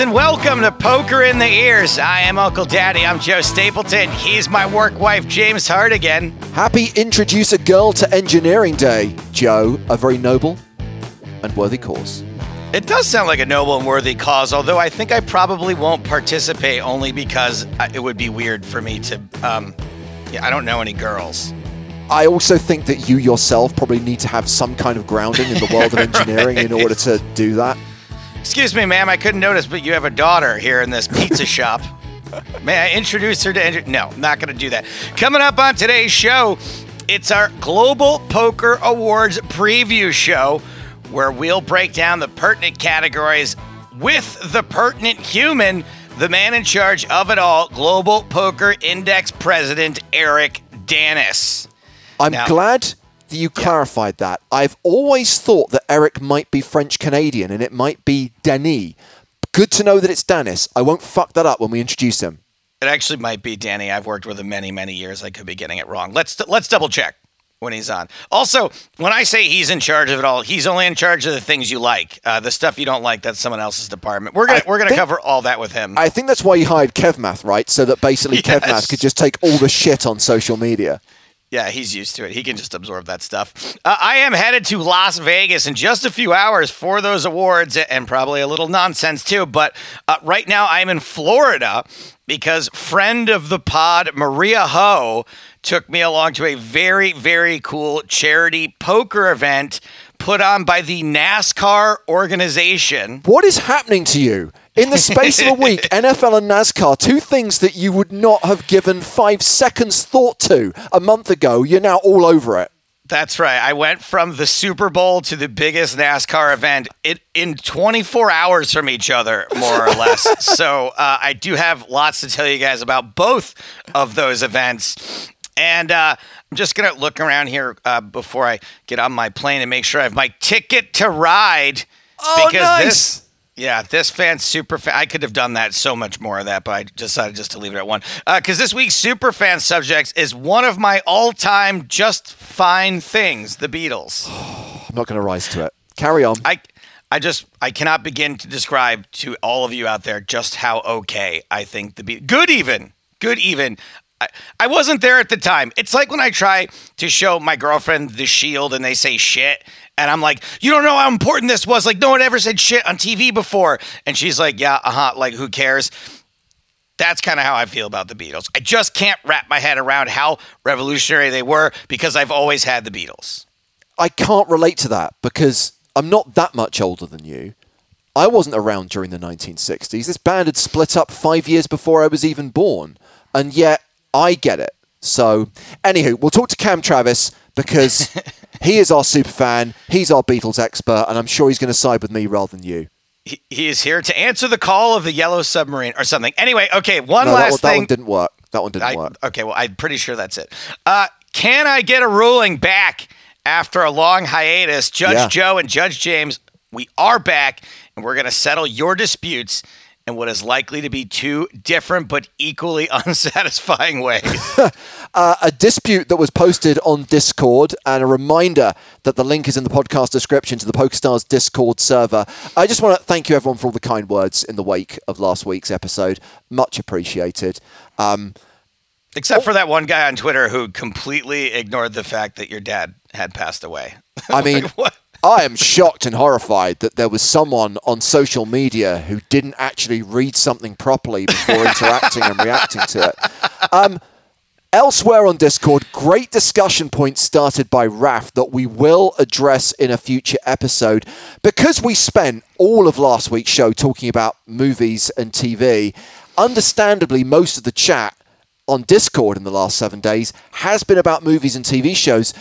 and welcome to Poker in the Ears. I am Uncle Daddy. I'm Joe Stapleton. He's my work wife, James Hartigan. Happy Introduce a Girl to Engineering Day, Joe. A very noble and worthy cause. It does sound like a noble and worthy cause, although I think I probably won't participate only because it would be weird for me to. Um, yeah, I don't know any girls. I also think that you yourself probably need to have some kind of grounding in the world of engineering in order to do that. Excuse me, ma'am. I couldn't notice, but you have a daughter here in this pizza shop. May I introduce her to? Andrew? No, not going to do that. Coming up on today's show, it's our Global Poker Awards preview show, where we'll break down the pertinent categories with the pertinent human, the man in charge of it all, Global Poker Index President Eric Danis. I'm Now- glad that you clarified that. I've always thought that Eric might be French Canadian and it might be Denis. Good to know that it's Danis. I won't fuck that up when we introduce him. It actually might be Danny. I've worked with him many, many years. I could be getting it wrong. Let's let's double check when he's on. Also, when I say he's in charge of it all, he's only in charge of the things you like. Uh, the stuff you don't like, that's someone else's department. We're gonna I we're gonna think- cover all that with him. I think that's why you hired Kevmath, right? So that basically Yes. Kevmath could just take all the shit on social media. Yeah, he's used to it. He can just absorb that stuff. Uh, I am headed to Las Vegas in just a few hours for those awards and probably a little nonsense too. But uh, right now I'm in Florida because friend of the pod, Maria Ho, took me along to a very, very cool charity poker event put on by the NASCAR organization. What is happening to you? In the space of a week, NFL and NASCAR, two things that you would not have given five seconds thought to a month ago, you're now all over it. That's right. I went from the Super Bowl to the biggest NASCAR event it, in 24 hours from each other, more or less. so uh, I do have lots to tell you guys about both of those events. And uh, I'm just going to look around here uh, before I get on my plane and make sure I have my ticket to ride. Oh, nice. this. Yeah, this fan's super fan. I could have done that so much more of that, but I decided just to leave it at one. Because this week's super fan subjects is one of my all-time just fine things, the Beatles. I'm not going to rise to it. Carry on. I, I just I cannot begin to describe to all of you out there just how okay I think the Beatles. Good even, good even. I, wasn't there at the time. It's like when I try to show my girlfriend The Shield and they say shit, and I'm like, you don't know how important this was. Like no one ever said shit on TV before, and she's like, yeah, uh huh. Like who cares? That's kind of how I feel about the Beatles. I just can't wrap my head around how revolutionary they were because I've always had the Beatles. I can't relate to that because I'm not that much older than you. I wasn't around during the 1960s. This band had split up five years before I was even born. And yet, I get it. So, anywho, we'll talk to Cam Travis because he is our super fan. He's our Beatles expert, and I'm sure he's going to side with me rather than you. he, he is here to answer the call of the yellow submarine or something. Anyway, okay, one No, that, last one, that thing. one didn't work. That one didn't I- work. okay, well, I'm pretty sure that's it. Uh, can I get a ruling back after a long hiatus? Judge Yeah. Joe and Judge James, we are back, and we're going to settle your disputes in what is likely to be two different but equally unsatisfying ways. uh, a dispute that was posted on Discord, and a reminder that the link is in the podcast description to the PokerStars Discord server. I just want to thank you, everyone, for all the kind words in the wake of last week's episode. Much appreciated. Um, Except for that one guy on Twitter who completely ignored the fact that your dad had passed away. I mean, what? I am shocked and horrified that there was someone on social media who didn't actually read something properly before interacting and reacting to it. Um, elsewhere on Discord, great discussion points started by Raf that we will address in a future episode. Because we spent all of last week's show talking about movies and TV, understandably, most of the chat on Discord in the last seven days has been about movies and TV shows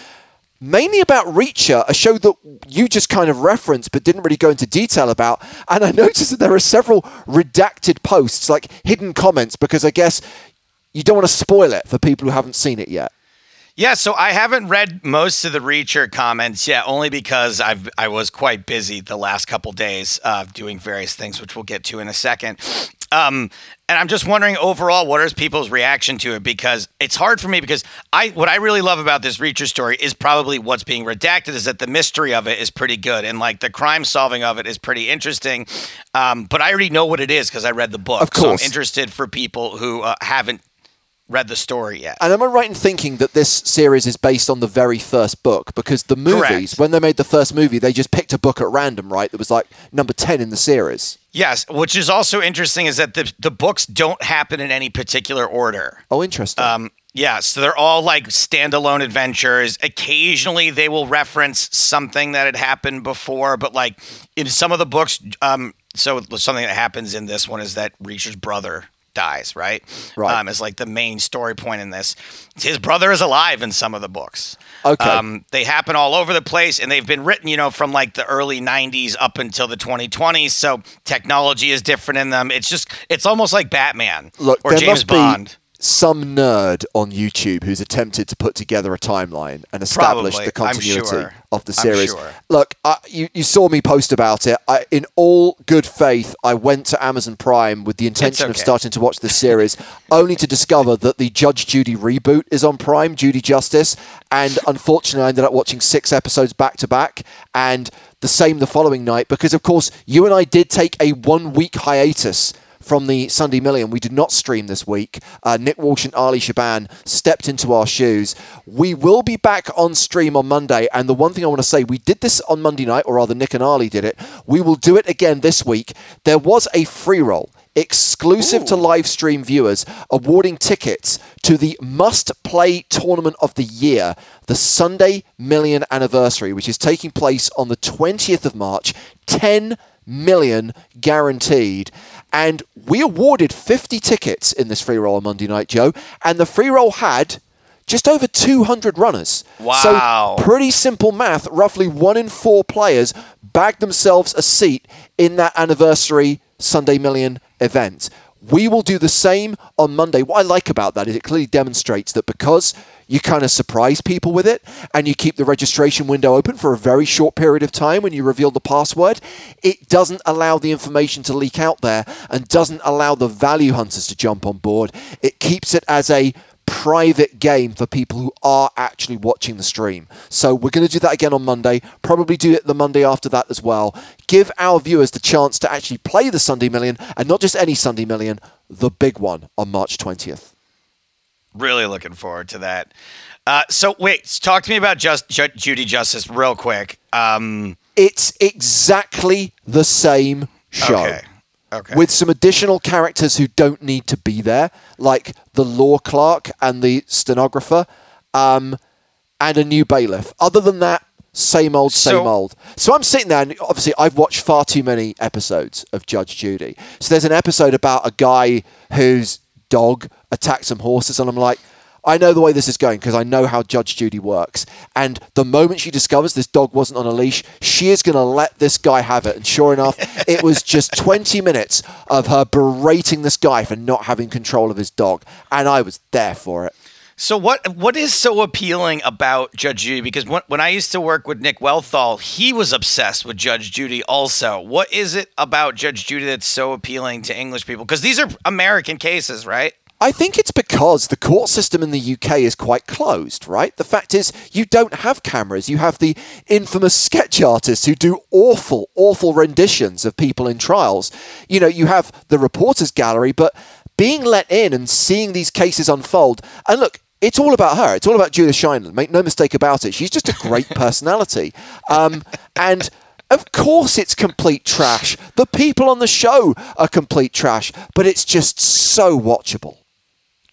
mainly about Reacher, a show that you just kind of referenced but didn't really go into detail about. And I noticed that there are several redacted posts, like hidden comments, because I guess you don't want to spoil it for people who haven't seen it yet. Yeah, so I haven't read most of the Reacher comments yet, only because I've I was quite busy the last couple days uh, doing various things, which we'll get to in a second. Um, and I'm just wondering overall, what is people's reaction to it? Because it's hard for me because I what I really love about this Reacher story is probably what's being redacted is that the mystery of it is pretty good and like the crime solving of it is pretty interesting. Um, but I already know what it is because I read the book. Of course. So I'm interested for people who uh, haven't read the story yet. And am I right in thinking that this series is based on the very first book? Because the movies, Correct. when they made the first movie, they just picked a book at random, right? That was like number 10 in the series. Yes, which is also interesting is that the the books don't happen in any particular order. Oh, interesting. Um, yeah, so they're all like standalone adventures. Occasionally, they will reference something that had happened before, but like in some of the books, um, so something that happens in this one is that Reacher's brother dies, right? Right. Um, is like the main story point in this. His brother is alive in some of the books. Okay. Um, they happen all over the place, and they've been written, you know, from like the early '90s up until the 2020s. So technology is different in them. It's just, it's almost like Batman Look, or James Bond. be some nerd on YouTube who's attempted to put together a timeline and establish Probably. the continuity sure. of the series. sure. Look, I, you, you saw me post about it. I, in all good faith, I went to Amazon Prime with the intention of starting to watch this series, only to discover that the Judge Judy reboot is on Prime, Judy Justice, and unfortunately, I ended up watching six episodes back to back, and the same the following night because, of course, you and I did take a one week hiatus from the Sunday Million. We did not stream this week. Uh, Nick Walsh and Ali Shaban stepped into our shoes. We will be back on stream on Monday. And the one thing I want to say, we did this on Monday night, or rather, Nick and Ali did it. We will do it again this week. There was a free roll. Exclusive to live stream viewers, awarding tickets to the must play tournament of the year, the Sunday Million Anniversary, which is taking place on the 20th of March. 10 million guaranteed. And we awarded 50 tickets in this free roll on Monday night, Joe. And the free roll had just over 200 runners. Wow. So pretty simple math. Roughly one in four players bagged themselves a seat in that anniversary Sunday Million event. We will do the same on Monday. What I like about that is it clearly demonstrates that because you kind of surprise people with it and you keep the registration window open for a very short period of time when you reveal the password, it doesn't allow the information to leak out there and doesn't allow the value hunters to jump on board. It keeps it as a private game for people who are actually watching the stream. So we're going to do that again on Monday. Probably do it the Monday after that as well. Give our viewers the chance to actually play the Sunday Million and not just any Sunday Million, the big one on March 20th. Really looking forward to that. Uh, so wait, talk to me about just Ju- Judy Justice real quick. Um, It's exactly the same show. okay. Okay. with some additional characters who don't need to be there, like the law clerk and the stenographer, um, and a new bailiff. Other than that, same old, same So- old. So I'm sitting there, and obviously I've watched far too many episodes of Judge Judy. So there's an episode about a guy whose dog attacked some horses, and I'm like. I know the way this is going because I know how Judge Judy works. And the moment she discovers this dog wasn't on a leash, she is going to let this guy have it. And sure enough, it was just 20 minutes of her berating this guy for not having control of his dog. And I was there for it. So what what is so appealing about Judge Judy? Because when, when I used to work with Nick Wealthall, he was obsessed with Judge Judy. Also, what is it about Judge Judy that's so appealing to English people? Because these are American cases, right? I think it's because the court system in the UK is quite closed, right? The fact is, you don't have cameras. You have the infamous sketch artists who do awful, awful renditions of people in trials. You know, you have the reporters gallery, but being let in and seeing these cases unfold, and look, it's all about her. It's all about Judith Sheindlin. Make no mistake about it. She's just a great personality. Um, and of course, it's complete trash. The people on the show are complete trash, but it's just so watchable.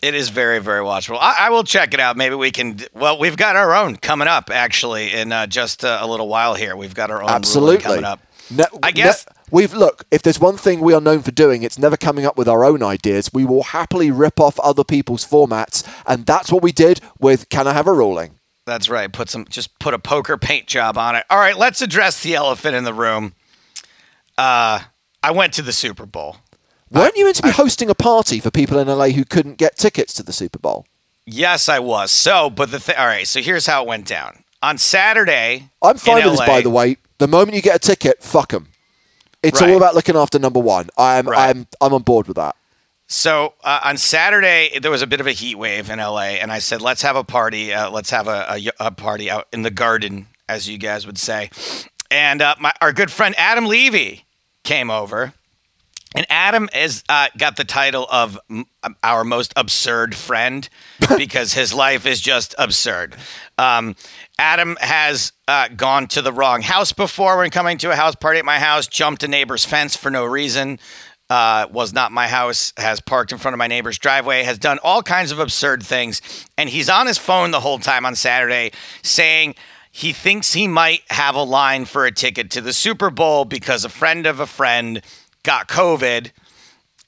It is very, very watchable. I, I will check it out. Maybe we can. Well, we've got our own coming up actually in uh, just uh, a little while here. We've got our own Absolutely. coming up. Ne- I guess- ne- we've look. If there's one thing we are known for doing, it's never coming up with our own ideas. We will happily rip off other people's formats, and that's what we did with "Can I Have a Ruling?" That's right. Put some, just put a poker paint job on it. All right, let's address the elephant in the room. Uh, I went to the Super Bowl. Weren't you meant to be hosting a party for people in LA who couldn't get tickets to the Super Bowl? Yes, I was. So, but the thing. All right. So here's how it went down. On Saturday, I'm fine in with this, by the way. The moment you get a ticket, fuck them. It's Right. all about looking after number one. I'm Right. I'm I'm on board with that. So uh, on Saturday there was a bit of a heat wave in LA, and I said, "Let's have a party. Uh, let's have a, a, a party out in the garden, as you guys would say." And uh, my our good friend Adam Levy came over, and Adam has uh, got the title of m- our most absurd friend because his life is just absurd. Um, Adam has uh, gone to the wrong house before when coming to a house party at my house, jumped a neighbor's fence for no reason. Uh, was not my house, has parked in front of my neighbor's driveway, has done all kinds of absurd things. And he's on his phone the whole time on Saturday saying he thinks he might have a line for a ticket to the Super Bowl because a friend of a friend got COVID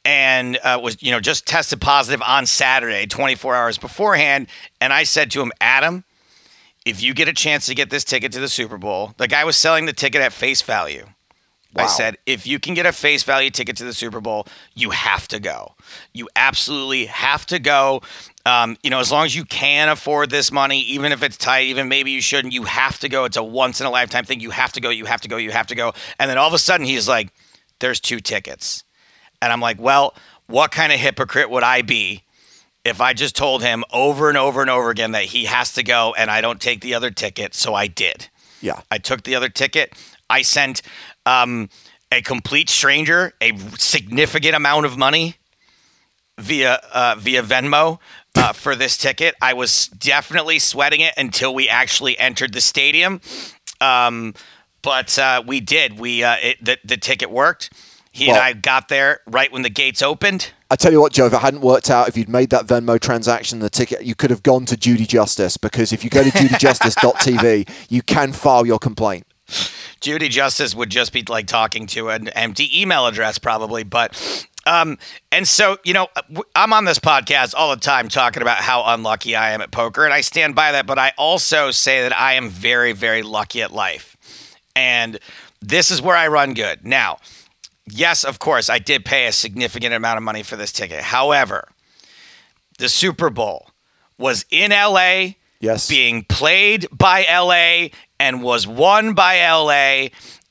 and uh, was you know just tested positive on Saturday, 24 hours beforehand. And I said to him, Adam, if you get a chance to get this ticket to the Super Bowl, the guy was selling the ticket at face value. I said, if you can get a face value ticket to the Super Bowl, you have to go. You absolutely have to go. Um, you know, as long as you can afford this money, even if it's tight, even maybe you shouldn't, you have to go. It's a once in a lifetime thing. You have to go. You have to go. You have to go. And then all of a sudden, he's like, "There's two tickets," and I'm like, "Well, what kind of hypocrite would I be if I just told him over and over and over again that he has to go and I don't take the other ticket?" So I did. Yeah. I took the other ticket. I sent um, a complete stranger a significant amount of money via uh, via Venmo uh, for this ticket. I was definitely sweating it until we actually entered the stadium, um, but uh, we did. We uh, it, the the ticket worked. He and I got there right when the gates opened. I tell you what, Joe, if it hadn't worked out, if you'd made that Venmo transaction, the ticket, you could have gone to Judy Justice because if you go to judyjustice.tv, you can file your complaint. Judy Justice would just be like talking to an empty email address, probably. But, um, and so, you know, I'm on this podcast all the time talking about how unlucky I am at poker, and I stand by that. But I also say that I am very, very lucky at life. And this is where I run good. Now, yes, of course, I did pay a significant amount of money for this ticket. However, the Super Bowl was in LA Yes. being played by LA and was won by LA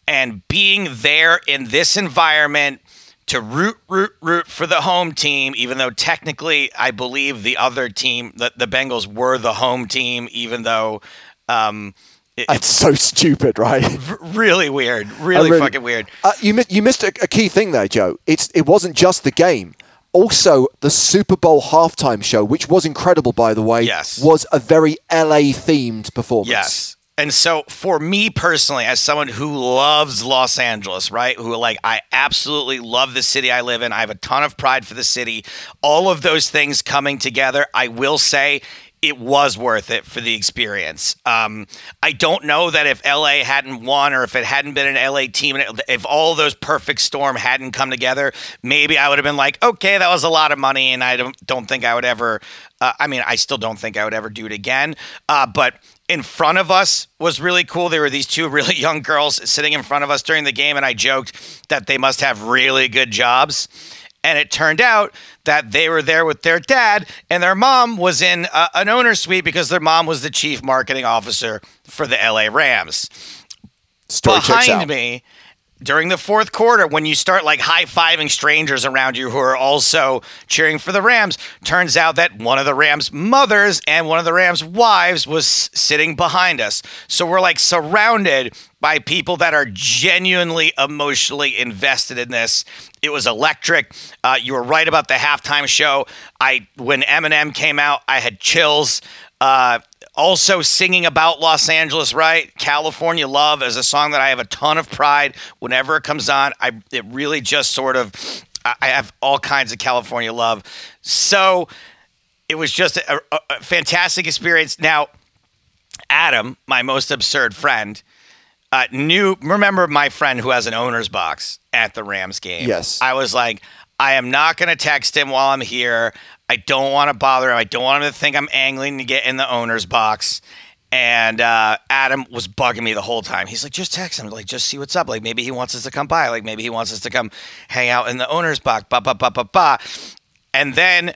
and being there in this environment to root, root, root for the home team, even though technically I believe the other team, the, the Bengals were the home team, even though um, it, It's so stupid, right? really weird, really, really- fucking weird. Uh, you you missed a, a key thing there, Joe. It's it wasn't just the game. Also, the Super Bowl halftime show, which was incredible, by the way, Yes. was a very LA themed performance. Yes. And so for me personally, as someone who loves Los Angeles, right? Who like I absolutely love the city I live in. I have a ton of pride for the city. All of those things coming together, I will say it was worth it for the experience. Um, I don't know that if LA hadn't won or if it hadn't been an LA team, and it- if all those perfect storm hadn't come together, maybe I would have been like, okay, that was a lot of money, and I don't don't think I would ever. Uh, I mean, I still don't think I would ever do it again. Uh, but in front of us was really cool. There were these two really young girls sitting in front of us during the game, and I joked that they must have really good jobs. And it turned out that they were there with their dad, and their mom was in uh, an owner's suite because their mom was the chief marketing officer for the LA Rams Story behind me during the fourth quarter when you start like high fiving strangers around you who are also cheering for the Rams. Turns out that one of the Rams' mothers and one of the Rams' wives was sitting behind us. So we're like surrounded by people that are genuinely emotionally invested in this. It was electric. Uh, you were right about the halftime show. I when Eminem came out, I had chills. Uh, also singing about Los Angeles, right? California Love is a song that I have a ton of pride whenever it comes on. I it really just sort of I have all kinds of California love. So it was just a, a, a fantastic experience. Now, Adam, my most absurd friend, uh, knew. Remember my friend who has an owner's box at the Rams game? Yes. I was like, I am not going to text him while I'm here. I don't want to bother him. I don't want him to think I'm angling to get in the owner's box. And uh, Adam was bugging me the whole time. He's like, just text him, like, just see what's up. Like, maybe he wants us to come by. Like, maybe he wants us to come hang out in the owner's box. Ba ba ba ba ba. And then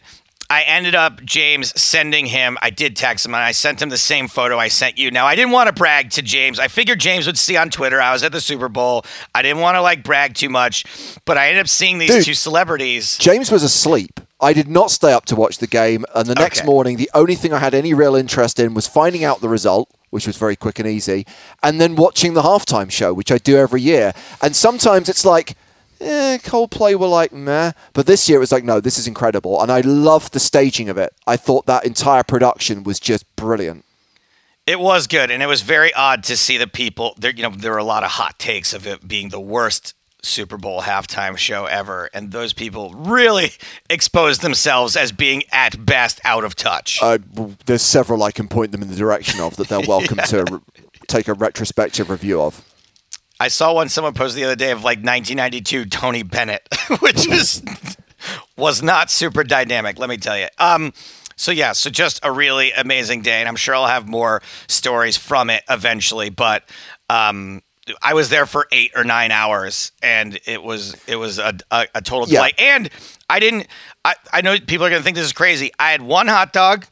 I ended up James sending him. I did text him and I sent him the same photo I sent you. Now I didn't want to brag to James. I figured James would see on Twitter I was at the Super Bowl. I didn't want to like brag too much, but I ended up seeing these Dude. two celebrities. James was asleep. I did not stay up to watch the game, and the next Okay. morning, the only thing I had any real interest in was finding out the result, which was very quick and easy, and then watching the halftime show, which I do every year. And sometimes it's like, eh, Coldplay were like meh, but this year it was like, no, this is incredible, and I loved the staging of it. I thought that entire production was just brilliant. It was good, and it was very odd to see the people. There, you know, there were a lot of hot takes of it being the worst Super Bowl halftime show ever, and those people really exposed themselves as being at best out of touch. Uh, there's several I can point them in the direction of that they're welcome to re- take a retrospective review of. I saw one someone posted the other day of like 1992 Tony Bennett, which is was not super dynamic. Let me tell you. Um, so yeah, so just a really amazing day, and I'm sure I'll have more stories from it eventually. But um, I was there for eight or nine hours, and it was it was a, a, a total Yeah. delight. And I didn't. I, I know people are gonna think this is crazy. I had one hot dog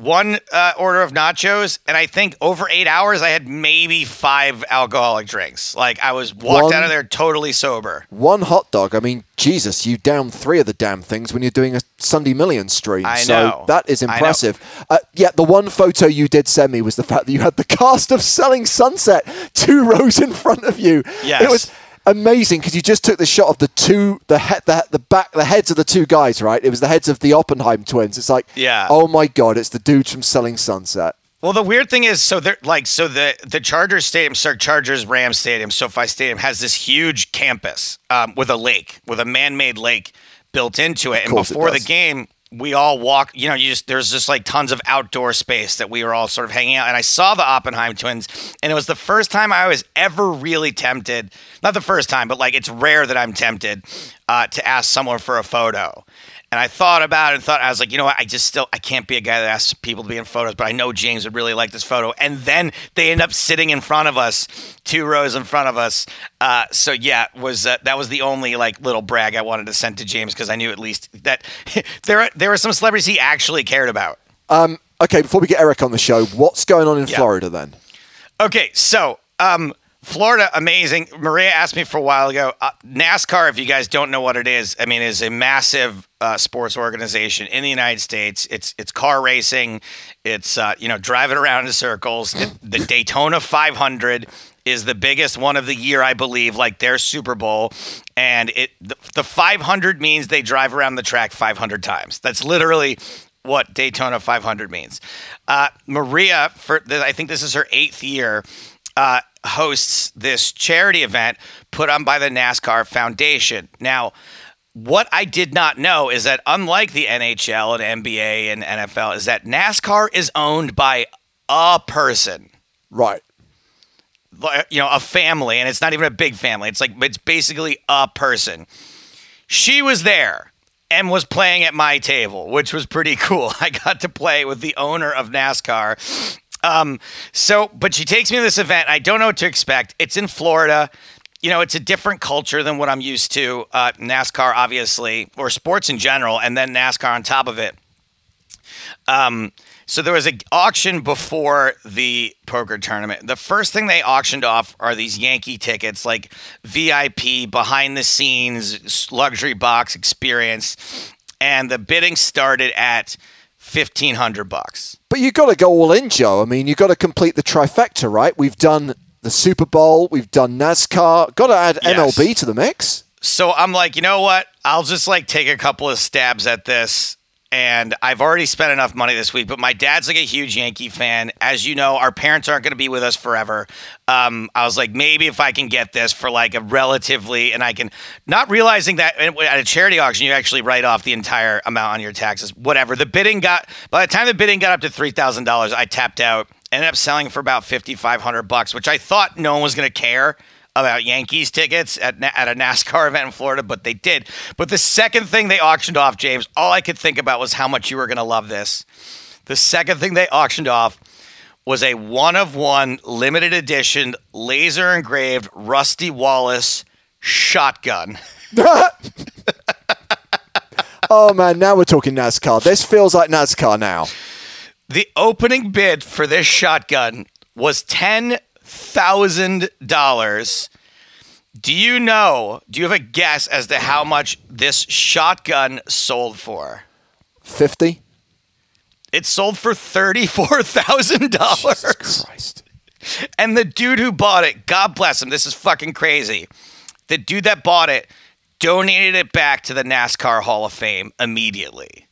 one uh, order of nachos, and I think over eight hours I had maybe five alcoholic drinks. Like I was walked One- out of there totally sober. One hot dog. I mean, Jesus, you down three of the damn things when you're doing a Sunday Million stream. I so know. that is impressive. Uh, yeah, the one photo you did send me was the fact that you had the cast of Selling Sunset two rows in front of you. Yes. It was amazing because you just took the shot of the two, the head, the, the back, the heads of the two guys, right? It was the heads of the Oppenheim twins. It's like, Yeah. oh my God, it's the dudes from Selling Sunset. Well, the weird thing is, so they're like, so the the Chargers Stadium, sorry, Chargers Rams Stadium, SoFi Stadium has this huge campus um, with a lake, with a man-made lake built into it. And course it before the game, we all walk. You know, you just there's just like tons of outdoor space that we were all sort of hanging out. And I saw the Oppenheim twins, and it was the first time I was ever really tempted. Not the first time, but like it's rare that I'm tempted uh, to ask someone for a photo. And I thought about it and thought I was like, you know what? I just still I can't be a guy that asks people to be in photos, but I know James would really like this photo. And then they end up sitting in front of us, two rows in front of us. Uh, so yeah, was uh, that was the only like little brag I wanted to send to James because I knew at least that there there were some celebrities he actually cared about. Okay, before we get Eric on the show, what's going on in Yeah. Florida then? Okay, so um, Florida, amazing. Maria asked me for a while ago. Uh, NASCAR, if you guys don't know what it is, I mean, is a massive uh, sports organization in the United States. It's it's car racing. It's uh, you know driving around in circles. It- the Daytona 500 is the biggest one of the year, I believe, like their Super Bowl. And it the, the 500 means they drive around the track 500 times. That's literally what Daytona 500 means. Uh, Maria, for I think this is her eighth year, uh, hosts this charity event put on by the NASCAR Foundation. Now, what I did not know is that unlike the NHL and NBA and NFL, is that NASCAR is owned by a person Right. you know, a family, and it's not even a big family. It's like it's basically a person. She was there and was playing at my table, which was pretty cool. I got to play with the owner of NASCAR. Um, so, but she takes me to this event. I don't know what to expect. It's in Florida. You know, it's a different culture than what I'm used to. Uh, NASCAR, obviously, or sports in general, and then NASCAR on top of it. Um, so there was an auction before the poker tournament. The first thing they auctioned off are these Yankee tickets, like VIP, behind the scenes, luxury box experience, and the bidding started at fifteen hundred bucks. But you got to go all in, Joe. I mean, you got to complete the trifecta, right? We've done the Super Bowl, we've done NASCAR. Got to add Yes. MLB to the mix. So I'm like, you know what? I'll just like take a couple of stabs at this. And I've already spent enough money this week, but my dad's like a huge Yankee fan. As you know, our parents aren't going to be with us forever. Um, I was like, maybe if I can get this for like a relatively, and I can, not realizing that at a charity auction, you actually write off the entire amount on your taxes, whatever. The bidding got, by the time the bidding got up to $3,000, I tapped out, ended up selling for about 5500 bucks, which I thought no one was going to care about Yankees tickets at, at a NASCAR event in Florida, but they did. But the second thing they auctioned off, James, all I could think about was how much you were going to love this. The second thing they auctioned off was a one of one limited edition laser engraved Rusty Wallace shotgun. oh man, now we're talking NASCAR. This feels like NASCAR now. The opening bid for this shotgun was ten thousand dollars. Do you know? Do you have a guess as to how much this shotgun sold for? Fifty. It sold for thirty-four thousand dollars. Christ. And the dude who bought it, God bless him, this is fucking crazy. The dude that bought it donated it back to the NASCAR Hall of Fame immediately.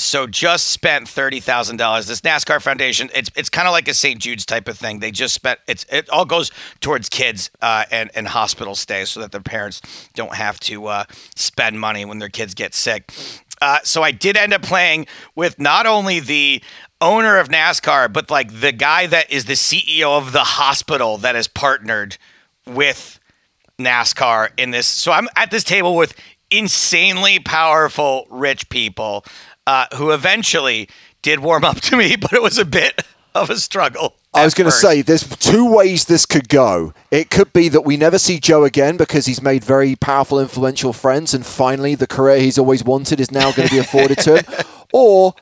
So just spent thirty thousand dollars. This NASCAR Foundation, it's it's kind of like a St. Jude's type of thing. They just spent it's it all goes towards kids uh, and and hospital stays so that their parents don't have to uh, spend money when their kids get sick. Uh, so I did end up playing with not only the owner of NASCAR, but like the guy that is the CEO of the hospital that is partnered with NASCAR in this. So I'm at this table with insanely powerful rich people uh, who eventually did warm up to me, but it was a bit of a struggle. I was going to say, there's two ways this could go. It could be that we never see Joe again because he's made very powerful, influential friends, and finally the career he's always wanted is now going to be afforded to him. Or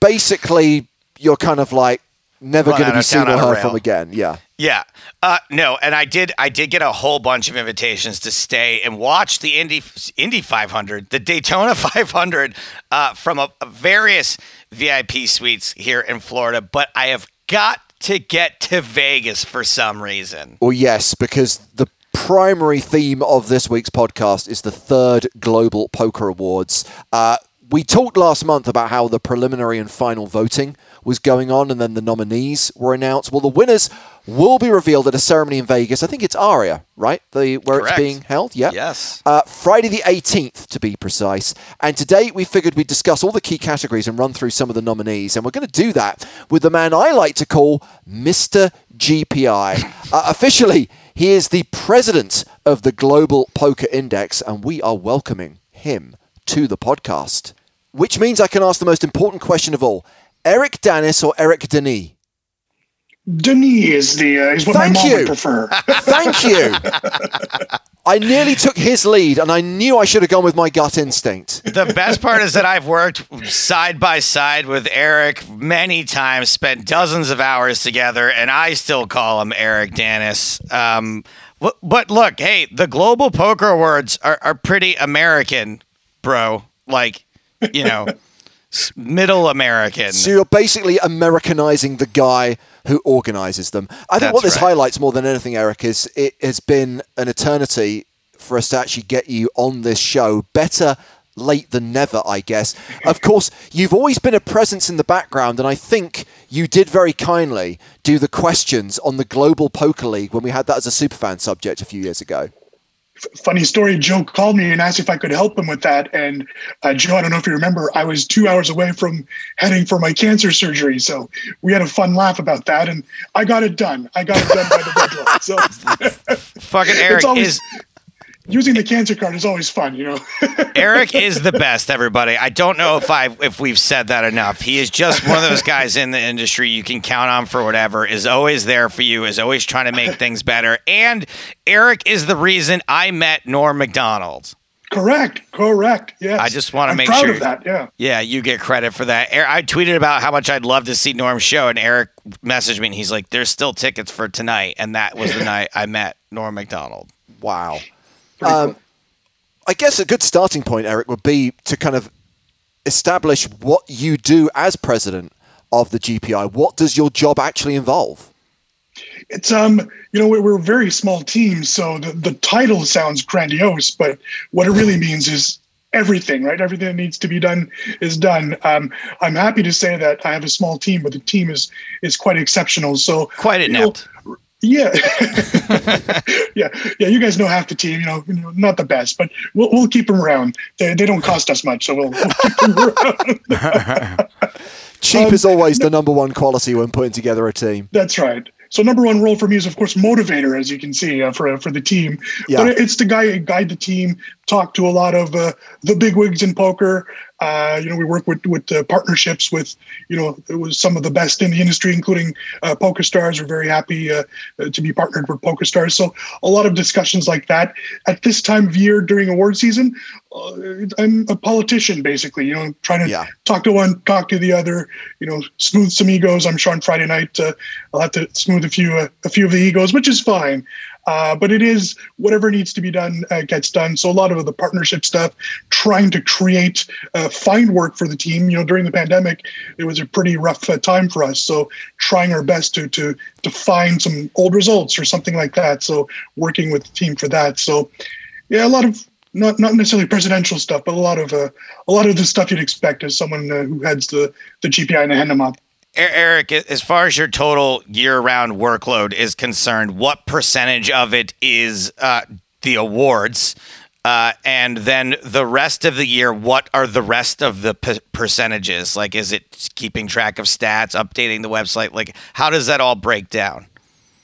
basically, you're kind of like never going to be seen or heard from again. Yeah. Yeah. Uh, no, and I did. I did get a whole bunch of invitations to stay and watch the Indy Indy 500, the Daytona 500, uh, from a, a various VIP suites here in Florida. But I have got to get to Vegas for some reason. Well, yes, because the primary theme of this week's podcast is the third Global Poker Awards. Uh, we talked last month about how the preliminary and final voting was going on, and then the nominees were announced. Well, the winners will be revealed at a ceremony in Vegas. I think it's Aria, right? The where Correct. it's being held. Yeah. Yes. Uh, Friday the 18th, to be precise. And today we figured we'd discuss all the key categories and run through some of the nominees. And we're going to do that with the man I like to call Mr. GPI. uh, officially, he is the president of the Global Poker Index, and we are welcoming him to the podcast. Which means I can ask the most important question of all Eric Danis or Eric Denis? Denis is the uh, is what Thank my mom you. would prefer. Thank you. I nearly took his lead, and I knew I should have gone with my gut instinct. The best part is that I've worked side by side with Eric many times, spent dozens of hours together, and I still call him Eric Danis. Um, wh- but look, hey, the Global Poker Awards are, are pretty American, bro. Like, you know, middle American. So you're basically Americanizing the guy who organizes them. I think That's what this right. highlights more than anything, Eric, is it has been an eternity for us to actually get you on this show. Better late than never, I guess. Of course, you've always been a presence in the background, and I think you did very kindly do the questions on the Global Poker League when we had that as a superfan subject a few years ago. Funny story. Joe called me and asked if I could help him with that. And uh, Joe, I don't know if you remember, I was two hours away from heading for my cancer surgery. So we had a fun laugh about that, and I got it done. I got it done by the deadline. So Fucking Eric always- is using the cancer card is always fun, you know. Eric is the best, everybody. I don't know if I if we've said that enough. He is just one of those guys in the industry you can count on for whatever. Is always there for you. Is always trying to make things better. And Eric is the reason I met Norm Macdonald. correct. Correct. Yes. I just wanna I'm make proud sure- of that. Yeah. Yeah, you get credit for that. Er- I tweeted about how much I'd love to see Norm's show, and Eric messaged me, and he's like, "There's still tickets for tonight," and that was the night I met Norm Macdonald. Wow. Pretty Um, cool. I guess a good starting point, Eric, would be to kind of establish what you do as president of the GPI. What does your job actually involve? It's um, you know, we're, we're a very small team, so the, the title sounds grandiose, but what it really means is everything, right? Everything that needs to be done is done. Um, I'm happy to say that I have a small team, but the team is is quite exceptional. So Quite you know, inept. Yeah, yeah, yeah. You guys know half the team. You know, you know, not the best, but we'll we'll keep them around. They, they don't cost us much, so we'll, we'll keep them around. Cheap Um, is always the number one quality when putting together a team. That's right. So number one role for me is, of course, motivator, as you can see uh, for for the team. Yeah. But it's to guide guide the team, talk to a lot of uh, the big wigs in poker, Uh, you know, we work with with uh, partnerships with you know it was some of the best in the industry, including uh, PokerStars. We're very happy uh, to be partnered with PokerStars. So a lot of discussions like that at this time of year during award season. Uh, I'm a politician, basically. You know, I'm trying to yeah. talk to one, talk to the other. You know, smooth some egos. I'm sure on Friday night uh, I'll have to smooth a few a few of the egos, which is fine. Uh, but it is whatever needs to be done uh, gets done. So a lot of the partnership stuff, trying to create, uh, find work for the team. You know, during the pandemic, it was a pretty rough uh, time for us. So trying our best to to to find some old results or something like that. So working with the team for that. So yeah, a lot of not not necessarily presidential stuff, but a lot of uh, a lot of the stuff you'd expect as someone uh, who heads the the GPI and the Hendon Mob. Eric, as far as your total year-round workload is concerned, what percentage of it is uh, the awards, uh, and then the rest of the year? What are the rest of the p- percentages? Like, is it keeping track of stats, updating the website? Like, how does that all break down?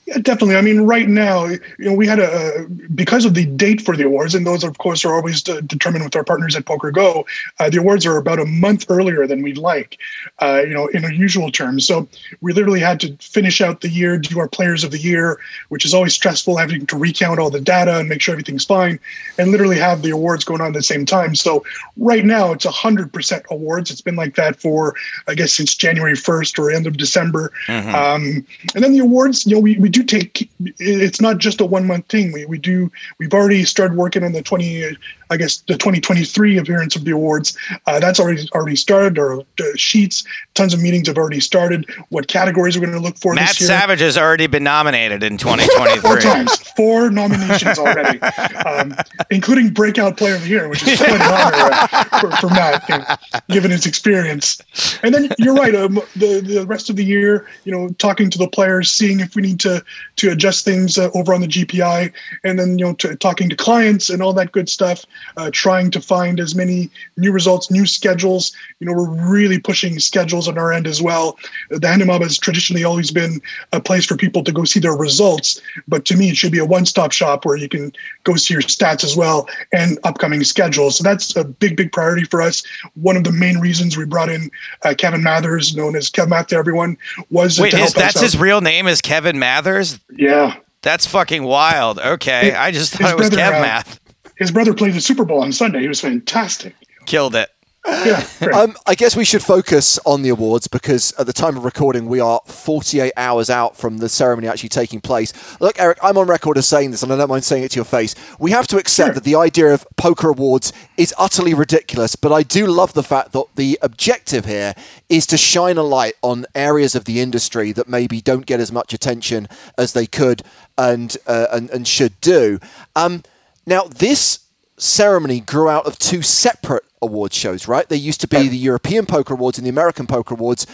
Yeah, definitely. I mean, right now, you know, we had a because of the date for the awards, and those, of course, are always de- determined with our partners at PokerGO. Uh, the awards are about a month earlier than we'd like, uh, you know, in our usual terms. So we literally had to finish out the year, do our Players of the Year, which is always stressful, having to recount all the data and make sure everything's fine, and literally have the awards going on at the same time. So right now, it's hundred percent awards. It's been like that for, I guess, since January first or end of December. Mm-hmm. Um, and then the awards, you know, we we do take it's not just a one month thing. We we do we've already started working on the twenty I guess the 2023 appearance of the awards. Uh, that's already already started. Our uh, sheets, tons of meetings have already started. What categories we're going to look for Matt this year? Savage has already been nominated in 2023. four times, four nominations already, um, including Breakout Player of the Year, which is quite an honor uh, for, for, Matt, you know, given his experience. And then you're right. Um, the the rest of the year, you know, talking to the players, seeing if we need to to adjust things uh, over on the GPI, and then you know, to, talking to clients and all that good stuff uh, trying to find as many new results, new schedules. You know, we're really pushing schedules on our end as well. The Hendon Mob has traditionally always been a place for people to go see their results, but to me, it should be a one-stop shop where you can go see your stats as well and upcoming schedules. So that's a big, big priority for us. One of the main reasons we brought in uh, Kevin Mathers, known as Kev Math to everyone, was wait, his, that's his real name is Kevin Mathers. Yeah. That's fucking wild. Okay, I just thought it was Kev uh, Math his brother played the Super Bowl on Sunday. He was fantastic. Killed it. Yeah, um, I guess we should focus on the awards because at the time of recording, we are 48 hours out from the ceremony actually taking place. Look, Eric, I'm on record as saying this, and I don't mind saying it to your face. We have to accept sure. that the idea of poker awards is utterly ridiculous, but I do love the fact that the objective here is to shine a light on areas of the industry that maybe don't get as much attention as they could and uh, and, and should do. Um, now, this ceremony grew out of two separate award shows, right? There used to be the European Poker Awards and the American Poker Awards.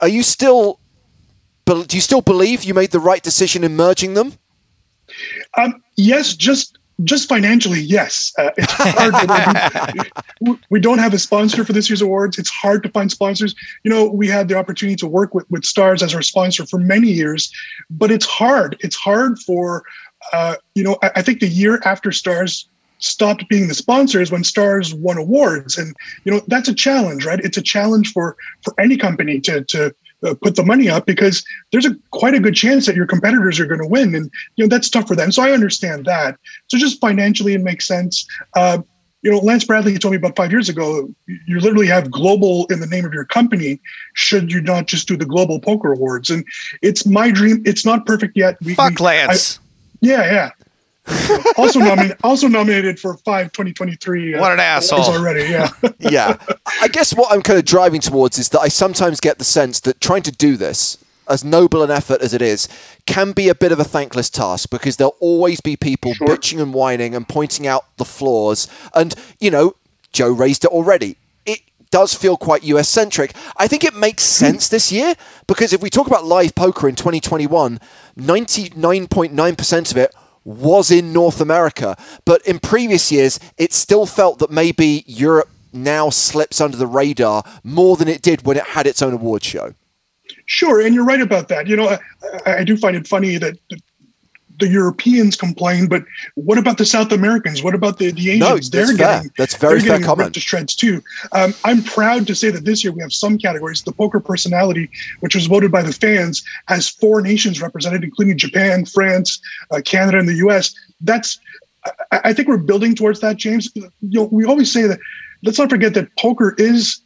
Are you still? Do you still believe you made the right decision in merging them? Um, yes, just just financially, yes. Uh, it's hard. we, we don't have a sponsor for this year's awards. It's hard to find sponsors. You know, we had the opportunity to work with with Stars as our sponsor for many years, but it's hard. It's hard for uh, you know, I, I, think the year after Stars stopped being the sponsors when Stars won awards, and you know that's a challenge, right? It's a challenge for for any company to to uh, put the money up because there's a quite a good chance that your competitors are going to win, and you know that's tough for them. So I understand that. So just financially, it makes sense. Uh, you know, Lance Bradley told me about five years ago, you literally have global in the name of your company. Should you not just do the global poker awards? And it's my dream. It's not perfect yet. We, Fuck we, Lance. I, yeah, yeah. also nominated also nominated for five 2023 uh, what an asshole already yeah yeah i guess what i'm kind of driving towards is that i sometimes get the sense that trying to do this as noble an effort as it is can be a bit of a thankless task because there'll always be people sure. bitching and whining and pointing out the flaws and you know joe raised it already it does feel quite US centric. I think it makes sense this year because if we talk about live poker in 2021, 99.9% of it was in North America. But in previous years, it still felt that maybe Europe now slips under the radar more than it did when it had its own award show. Sure, and you're right about that. You know, I, I do find it funny that the Europeans complain, but what about the South Americans? What about the, the Asians? No, that's they're fair. getting That's very fair comment. to shreds too. Um, I'm proud to say that this year we have some categories. The poker personality, which was voted by the fans, has four nations represented, including Japan, France, uh, Canada, and the U.S. That's I, I think we're building towards that, James. You know, we always say that. Let's not forget that poker is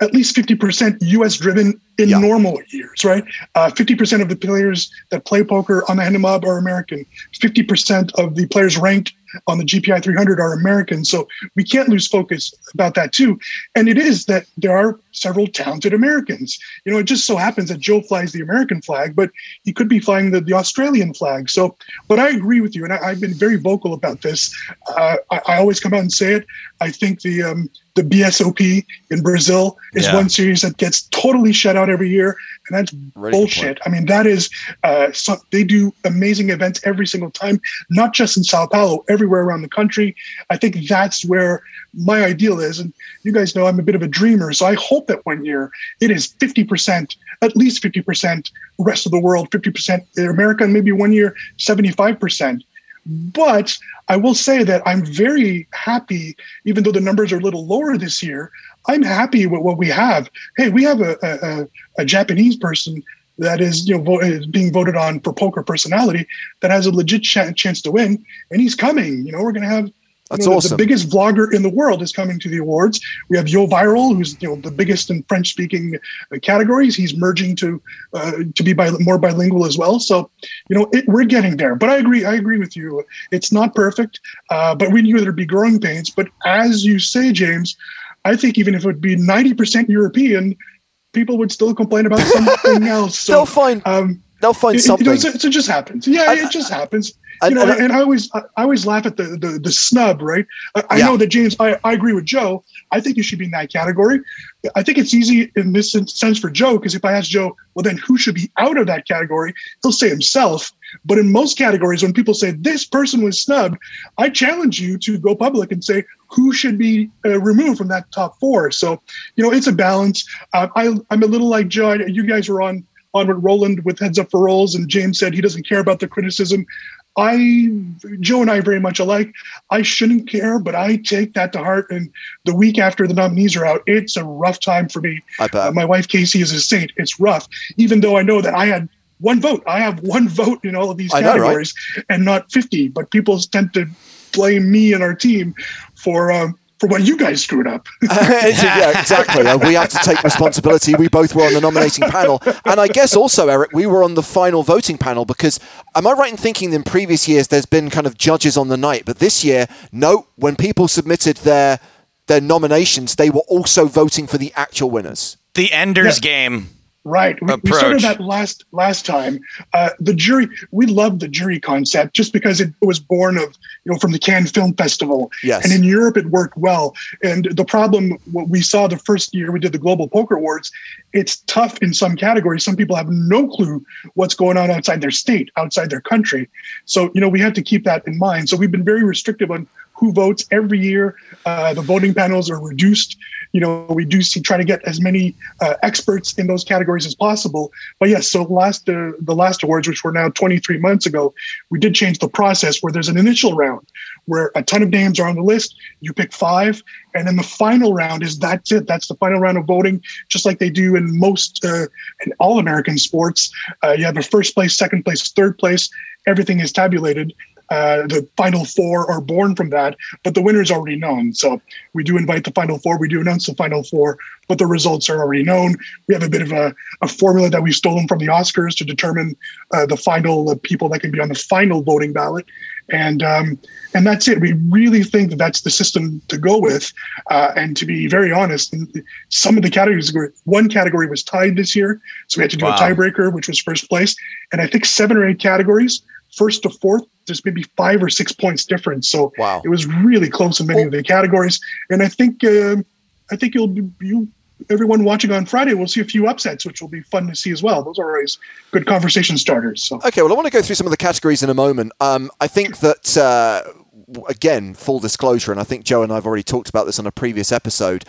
at least 50% US driven in Yeah. normal years, right? Uh, 50% of the players that play poker on the Hendon Mob are American. 50% of the players ranked on the GPI 300 are American. So we can't lose focus about that too. And it is that there are several talented Americans. You know, it just so happens that Joe flies the American flag, but he could be flying the, the Australian flag. So, but I agree with you, and I, I've been very vocal about this. Uh, I, I always come out and say it. I think the um, the BSOP in Brazil is Yeah. one series that gets totally shut out every year, and that's good bullshit. I mean, that is uh, so, they do amazing events every single time, not just in Sao Paulo, everywhere around the country. I think that's where my ideal is, and you guys know I'm a bit of a dreamer, so I hope that one year it is 50%, at least 50% rest of the world, 50% America, and maybe one year 75%. But I will say that I'm very happy, even though the numbers are a little lower this year. I'm happy with what we have. Hey, we have a, a, a- Japanese person that is, you know, vo- is being voted on for poker personality that has a legit ch- chance to win, and he's coming. You know, we're going to have. you That's know, the- awesome. The biggest vlogger in the world is coming to the awards. We have Yoh Viral, who's you know the biggest in French-speaking uh, categories. He's merging to uh, to be bi- more bilingual as well. So, you know, it, we're getting there. But I agree. I agree with you. It's not perfect, uh, but we knew there'd be growing pains. But as you say, James, I think even if it would be ninety percent European, people would still complain about something else. So, they'll find um, they'll find it, something. You know, so, so it just happens. Yeah, And- it just happens. and- you know, and- and, I always, I I always laugh at the the, the snub, right? I, I Yeah. know that James. I, I agree with Joe. I think you should be in that category. I think it's easy in this sense for Joe because if I ask Joe, well, then who should be out of that category? He'll say himself. But in most categories, when people say this person was snubbed, I challenge you to go public and say who should be uh, removed from that top four. So, you know, it's a balance. Uh, I, I'm a little like Joe. You guys were on on with Roland with Heads Up for Rolls, and James said he doesn't care about the criticism. I, Joe and I, are very much alike. I shouldn't care, but I take that to heart. And the week after the nominees are out, it's a rough time for me. I bet. Uh, my wife Casey is a saint. It's rough, even though I know that I had one vote. I have one vote in all of these I know, right? categories, and not fifty. But people tend to blame me and our team for um, for what you guys screwed up. yeah, exactly. Uh, we have to take responsibility. We both were on the nominating panel. And I guess also, Eric, we were on the final voting panel because, am I right in thinking in previous years there's been kind of judges on the night? But this year, no, when people submitted their their nominations, they were also voting for the actual winners. The Ender's Yeah. Game. Right. We, we started that last last time. Uh, the jury, we loved the jury concept just because it was born of, you know, from the Cannes Film Festival. Yes. And in Europe, it worked well. And the problem, what we saw the first year we did the Global Poker Awards, it's tough in some categories. Some people have no clue what's going on outside their state, outside their country. So, you know, we have to keep that in mind. So we've been very restrictive on who votes every year. Uh, the voting panels are reduced. You know, we do see try to get as many uh, experts in those categories as possible. But yes, so last uh, the last awards, which were now 23 months ago, we did change the process where there's an initial round where a ton of names are on the list. You pick five, and then the final round is that's it. That's the final round of voting, just like they do in most uh, in all American sports. Uh, you have a first place, second place, third place. Everything is tabulated. Uh, the final four are born from that, but the winner is already known. So we do invite the final four. We do announce the final four, but the results are already known. We have a bit of a, a formula that we've stolen from the Oscars to determine uh, the final uh, people that can be on the final voting ballot, and um, and that's it. We really think that that's the system to go with. Uh, and to be very honest, some of the categories were one category was tied this year, so we had to do Wow. a tiebreaker, which was first place, and I think seven or eight categories. First to fourth, there's maybe five or six points difference. So Wow. it was really close in many of the categories, and I think um I think you'll be you everyone watching on Friday will see a few upsets, which will be fun to see as well. Those are always good conversation starters. So Okay, well, I want to go through some of the categories in a moment. Um, I think that, uh, again, full disclosure, and I think Joe and I have already talked about this on a previous episode.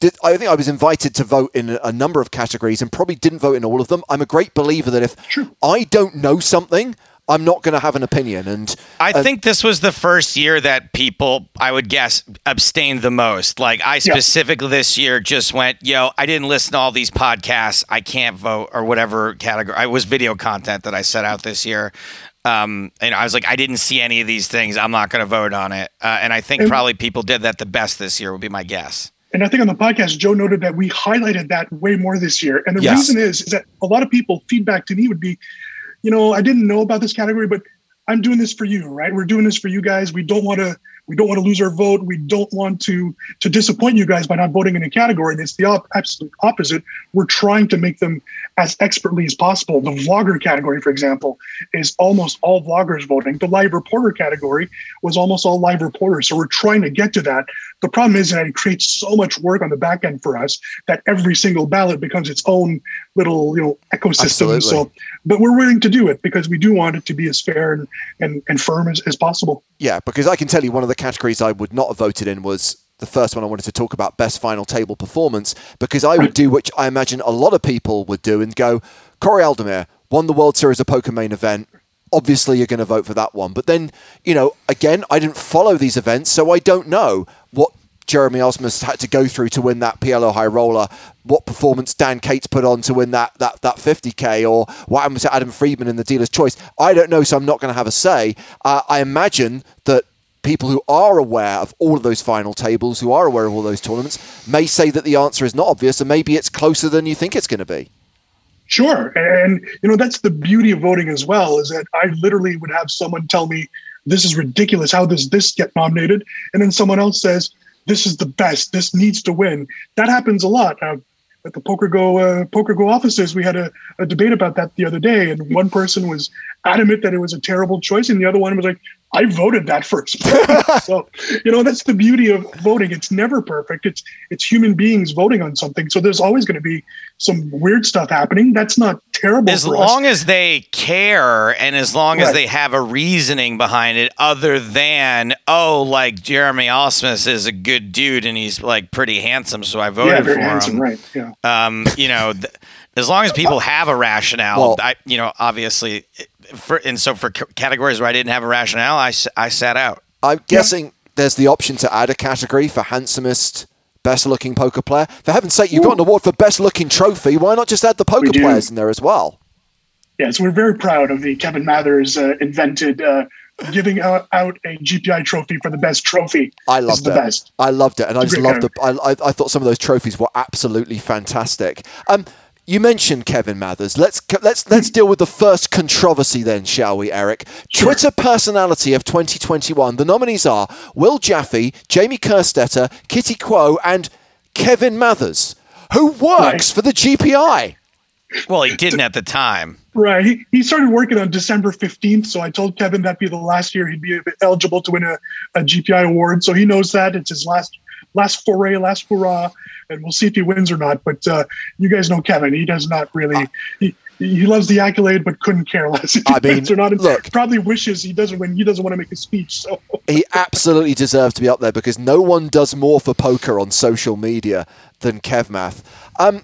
Did, I think I was invited to vote in a, number of categories and probably didn't vote in all of them. I'm a great believer that if. I don't know something, I'm not going to have an opinion. And I and- think this was the first year that people, I would guess, abstained the most. Like I specifically this year just went, yo, I didn't listen to all these podcasts. I can't vote or whatever category. I was video content that I set out this year. Um, and I was like, I didn't see any of these things. I'm not going to vote on it. Uh, and I think And- probably people did that the best this year would be my guess. And I think on the podcast, Joe noted that we highlighted that way more this year. And the Yes. reason is, is that a lot of people feedback to me would be, you know, I didn't know about this category, but I'm doing this for you, right? We're doing this for you guys. We don't want to we don't want to lose our vote. We don't want to to disappoint you guys by not voting in a category. And it's the op- absolute opposite. We're trying to make them as expertly as possible. The vlogger category, for example, is almost all vloggers voting. The live reporter category was almost all live reporters. So we're trying to get to that. The problem is that it creates so much work on the back end for us that every single ballot becomes its own little, you know, ecosystem. Absolutely. So, but we're willing to do it because we do want it to be as fair and and, and firm as, as possible. Yeah, because I can tell you one of the categories I would not have voted in was the first one I wanted to talk about best final table performance because I would do which I imagine a lot of people would do and go, Koray Aldemir won the World Series of Poker main event. Obviously, you're going to vote for that one. But then, you know, again, I didn't follow these events, so I don't know what Jeremy Ausmus had to go through to win that PLO high roller, what performance Dan Cates put on to win that that that 50k, or what happened to Adam Friedman in the dealer's choice. I don't know, so I'm not going to have a say. Uh, I imagine that people who are aware of all of those final tables, who are aware of all those tournaments, may say that the answer is not obvious, and maybe it's closer than you think it's going to be. Sure. And, you know, that's the beauty of voting as well, is that I literally would have someone tell me, this is ridiculous. How does this get nominated? And then someone else says, this is the best. This needs to win. That happens a lot. Uh, at the PokerGO uh, PokerGO offices, we had a, a debate about that the other day, and one person was adamant that it was a terrible choice, and the other one was like, "I voted that first. so, you know, that's the beauty of voting. It's never perfect. It's it's human beings voting on something. So there's always going to be some weird stuff happening. That's not terrible. As long us. as they care and as long as they have a reasoning behind it, other than, oh, like Jeremy Ausmus is a good dude and he's like pretty handsome, so I voted yeah, very for handsome, him. right? Yeah. um, you know, th- as long as people have a rationale, Well- I, you know, obviously, for and so for c- categories where I didn't have a rationale, I, s- I sat out. I'm guessing there's the option to add a category for handsomest, best looking poker player. For heaven's sake, you've got an award for best looking trophy. Why not just add the poker We players in there as well? Yes, we're very proud of the Kevin Mathers uh, invented uh, giving out, out a GPI trophy for the best trophy. I It's loved the it. best. I loved it, and I It's a just great loved the. I, I, I thought some of those trophies were absolutely fantastic. Um, you mentioned Kevin Mathers. Let's let's let's deal with the first controversy then, shall we, Eric? Sure. Twitter personality of 2021. The nominees are Will Jaffe, Jamie Kerstetter, Kitty Kuo, and Kevin Mathers, who works Right. for the GPI. Well, he didn't at the time. Right. He, he started working on December 15th. So I told Kevin that'd be the last year he'd be eligible to win a, a GPI award. So he knows that. It's his last last foray, last hurrah. And we'll see if he wins or not. But uh, you guys know Kevin. He does not really. He, he loves the accolade, but couldn't care less if he I mean, or not. Look. probably wishes he doesn't win. He doesn't want to make a speech. So he absolutely deserves to be up there because no one does more for poker on social media than Kevmath. Um,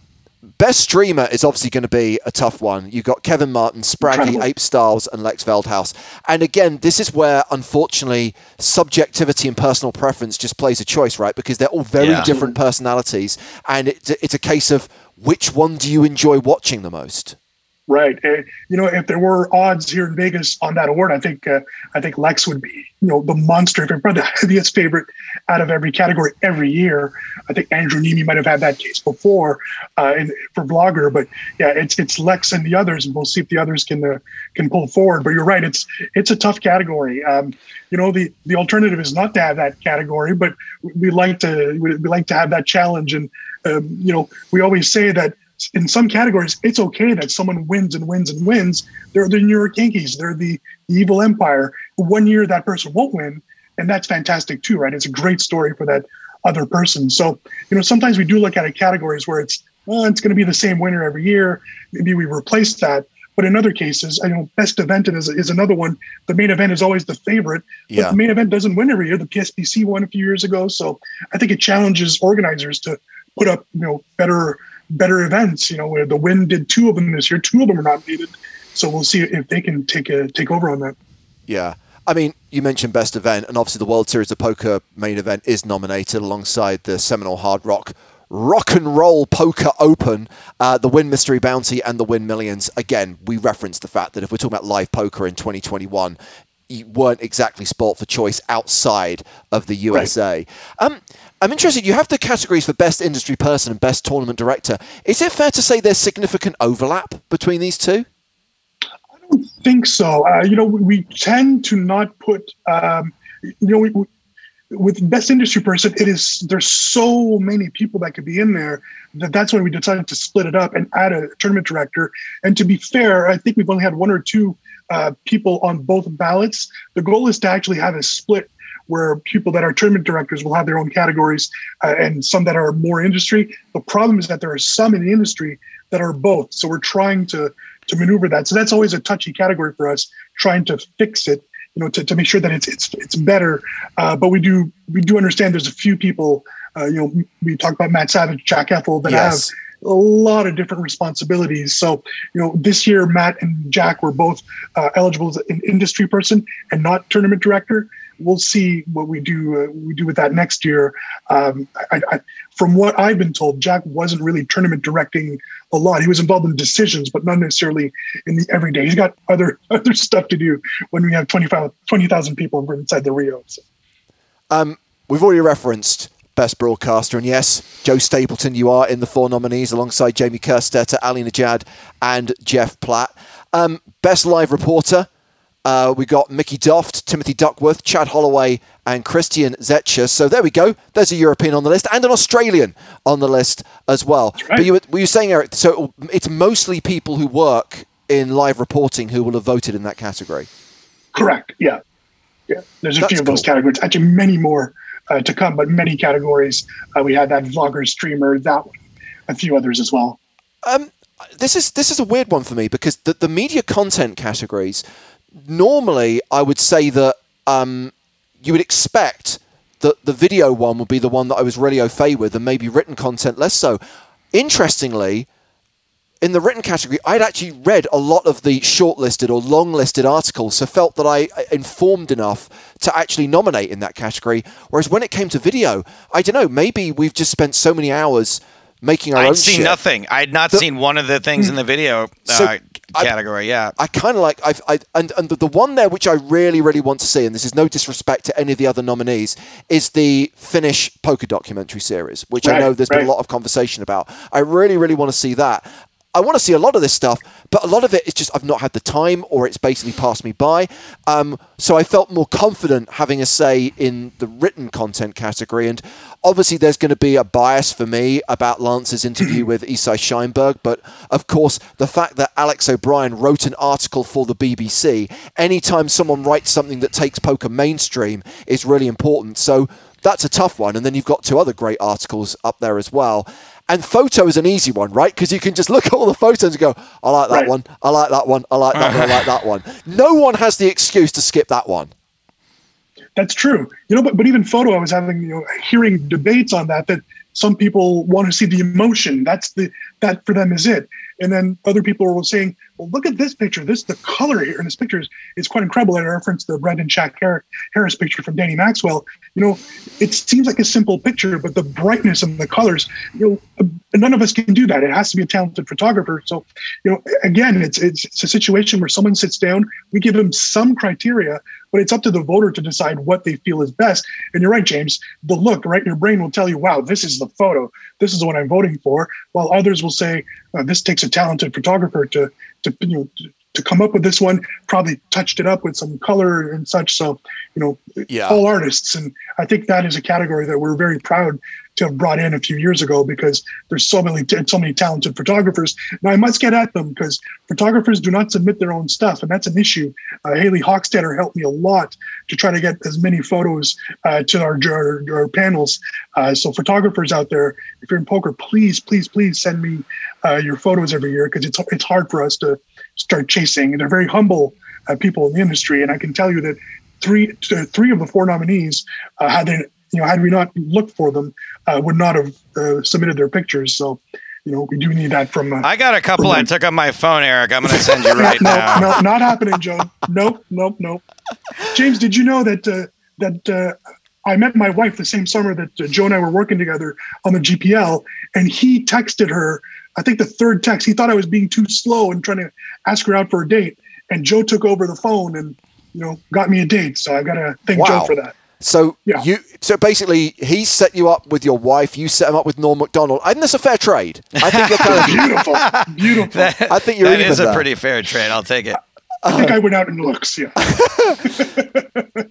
best streamer is obviously going to be a tough one. You've got Kevin Martin, Spraggy. Ape Styles, and Lex Veldhuis. And again, this is where, unfortunately, subjectivity and personal preference just plays a choice, right? Because they're all very Yeah. different personalities. And it's a case of which one do you enjoy watching the most? Right. Uh, you know, if there were odds here in Vegas on that award, I think uh, I think Lex would be, you know, the monster, probably the heaviest favorite out of every category every year. I think Andrew Neeme might have had that case before uh, in, for blogger, but yeah, it's it's Lex and the others, and we'll see if the others can uh, can pull forward. But you're right, it's it's a tough category. Um, you know, the the alternative is not to have that category, but we like to we like to have that challenge, and um, you know, we always say that in some categories, it's okay that someone wins and wins and wins. They're the New York Yankees. They're the, the evil empire. One year that person won't win, and that's fantastic too, right? It's a great story for that other person. So, you know, sometimes we do look at it categories where it's, well, it's going to be the same winner every year. Maybe we replace that. But in other cases, I know best event is, is another one. The main event is always the favorite, but Yeah. the main event doesn't win every year. The PSPC won a few years ago, so I think it challenges organizers to put up, you know, better better events. You know, where the Wynn did two of them this year, two of them are nominated. So we'll see if they can take a take over on that. Yeah. I mean, you mentioned best event, and obviously the World Series of Poker main event is nominated alongside the Seminole Hard Rock Rock and Roll Poker Open, uh, the Wynn Mystery Bounty, and the Wynn Millions. Again, we reference the fact that if we're talking about live poker in 2021, you weren't exactly sport for choice outside of the USA. Right. Um, I'm interested. You have the categories for best industry person and best tournament director. Is it fair to say there's significant overlap between these two? I don't think so. Uh, you know, we tend to not put. Um, you know, we, with best industry person, it is there's so many people that could be in there that that's why we decided to split it up and add a tournament director. And to be fair, I think we've only had one or two uh, people on both ballots. The goal is to actually have a split where people that are tournament directors will have their own categories uh, and some that are more industry. The problem is that there are some in the industry that are both. So we're trying to to maneuver that. So that's always a touchy category for us, trying to fix it you know, to, to make sure that it's it's it's better. Uh, but we do we do understand there's a few people. Uh, you know, we talked about Matt Savage, Jack Effel, that yes. have a lot of different responsibilities. So, you know, this year Matt and Jack were both uh, eligible as an industry person and not tournament director. We'll see what we do. Uh, we do with that next year. Um, I, I, from what I've been told, Jack wasn't really tournament directing a lot. He was involved in decisions, but not necessarily in the everyday. He's got other other stuff to do when we have 20,000 20, people inside the Rio. So. Um, we've already referenced Best Broadcaster. And yes, Joe Stapleton, you are in the four nominees alongside Jamie Kerstetter, Ali Nejad, and Jeff Platt. Um, Best Live Reporter, uh, we got Mickey Doft, Timothy Duckworth, Chad Holloway, and Christian Zetzsche. So there we go. There's a European on the list and an Australian on the list as well. Right. But you were, were you saying, Eric, so it's mostly people who work in live reporting who will have voted in that category? Correct. Yeah. Yeah. There's a That's few of those categories. Actually, many more uh, to come, but many categories. Uh, we had that vlogger, streamer, that one, a few others as well. Um, this is this is a weird one for me because the, the media content categories normally I would say that um, you would expect that the video one would be the one that I was really au fait with, and maybe written content less so. Interestingly, in the written category, I'd actually read a lot of the shortlisted or long-listed articles, so felt that I informed enough to actually nominate in that category. Whereas when it came to video, I don't know, maybe we've just spent so many hours making our I'd own. I'd seen shit. nothing. I had not seen one of the things in the video. Uh, category, I, yeah. I kind of like I've I, and and the, the one there which I really really want to see, and this is no disrespect to any of the other nominees, is the Finnish poker documentary series, which right, I know there's right. been a lot of conversation about. I really really want to see that. I want to see a lot of this stuff, but a lot of it is just I've not had the time or it's basically passed me by. Um, so I felt more confident having a say in the written content category. And obviously, there's going to be a bias for me about Lance's interview with Isai Scheinberg. But of course, the fact that Alex O'Brien wrote an article for the BBC, anytime someone writes something that takes poker mainstream is really important. So that's a tough one. And then you've got two other great articles up there as well. And photo is an easy one, right? Because you can just look at all the photos and go, I like that right. one, I like that one, I like that one, I like that one. No one has the excuse to skip that one. That's true. You know, but but even photo, I was having you know hearing debates on that that some people want to see the emotion. That's the that for them is it. And then other people were saying, well, look at this picture. This the color here in this picture is, is quite incredible. I referenced the Brendan Shack Harris picture from Danny Maxwell. You know, it seems like a simple picture, but the brightness and the colors, you know, none of us can do that. It has to be a talented photographer. So, you know, again, it's it's, it's a situation where someone sits down, we give them some criteria, but it's up to the voter to decide what they feel is best. And you're right, James. The look, right, your brain will tell you, wow, this is the photo. This is what I'm voting for. While others will say, uh, this takes a talented photographer to to you know to, come up with this one probably touched it up with some color and such so you know yeah. all artists and i think that is a category that we're very proud to have brought in a few years ago because there's so many so many talented photographers. Now I must get at them because photographers do not submit their own stuff, and that's an issue. Uh, Hayley Hochstetler helped me a lot to try to get as many photos uh, to our, our, our panels. Uh, so photographers out there, if you're in poker, please, please, please send me uh, your photos every year because it's it's hard for us to start chasing. And they're very humble uh, people in the industry, and I can tell you that three three of the four nominees uh, had they you know, had we not looked for them, uh, would not have uh, submitted their pictures. So you know, we do need that from. Uh, I got a couple I took on my phone, Eric. I'm going to send you right no, now. no, not happening, Joe. Nope, nope, nope. James, did you know that uh, that uh, I met my wife the same summer that uh, Joe and I were working together on the GPL, and he texted her. I think the third text, he thought I was being too slow and trying to ask her out for a date, and Joe took over the phone and you know got me a date. So I got to thank Wow. Joe for that. So Yeah. you so basically he set you up with your wife, you set him up with Norm Macdonald. I think that's a fair trade. I think you're kind of Beautiful, beautiful. I think you're That even is a there. pretty fair trade. I'll take it. I think I went out and looks. Yeah.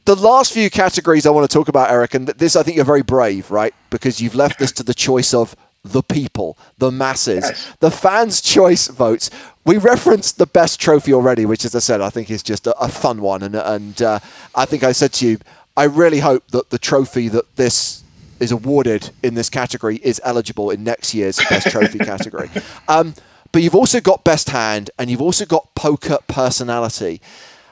the last few categories I want to talk about, Eric, and this I think you're very brave, right? Because you've left this to the choice of the people, the masses, Yes. the fans' choice votes. We referenced the best trophy already, which, as I said, I think is just a, a fun one. And, and uh, I think I said to you, I really hope that the trophy that this is awarded in this category is eligible in next year's best trophy category. Um, but you've also got best hand and you've also got poker personality.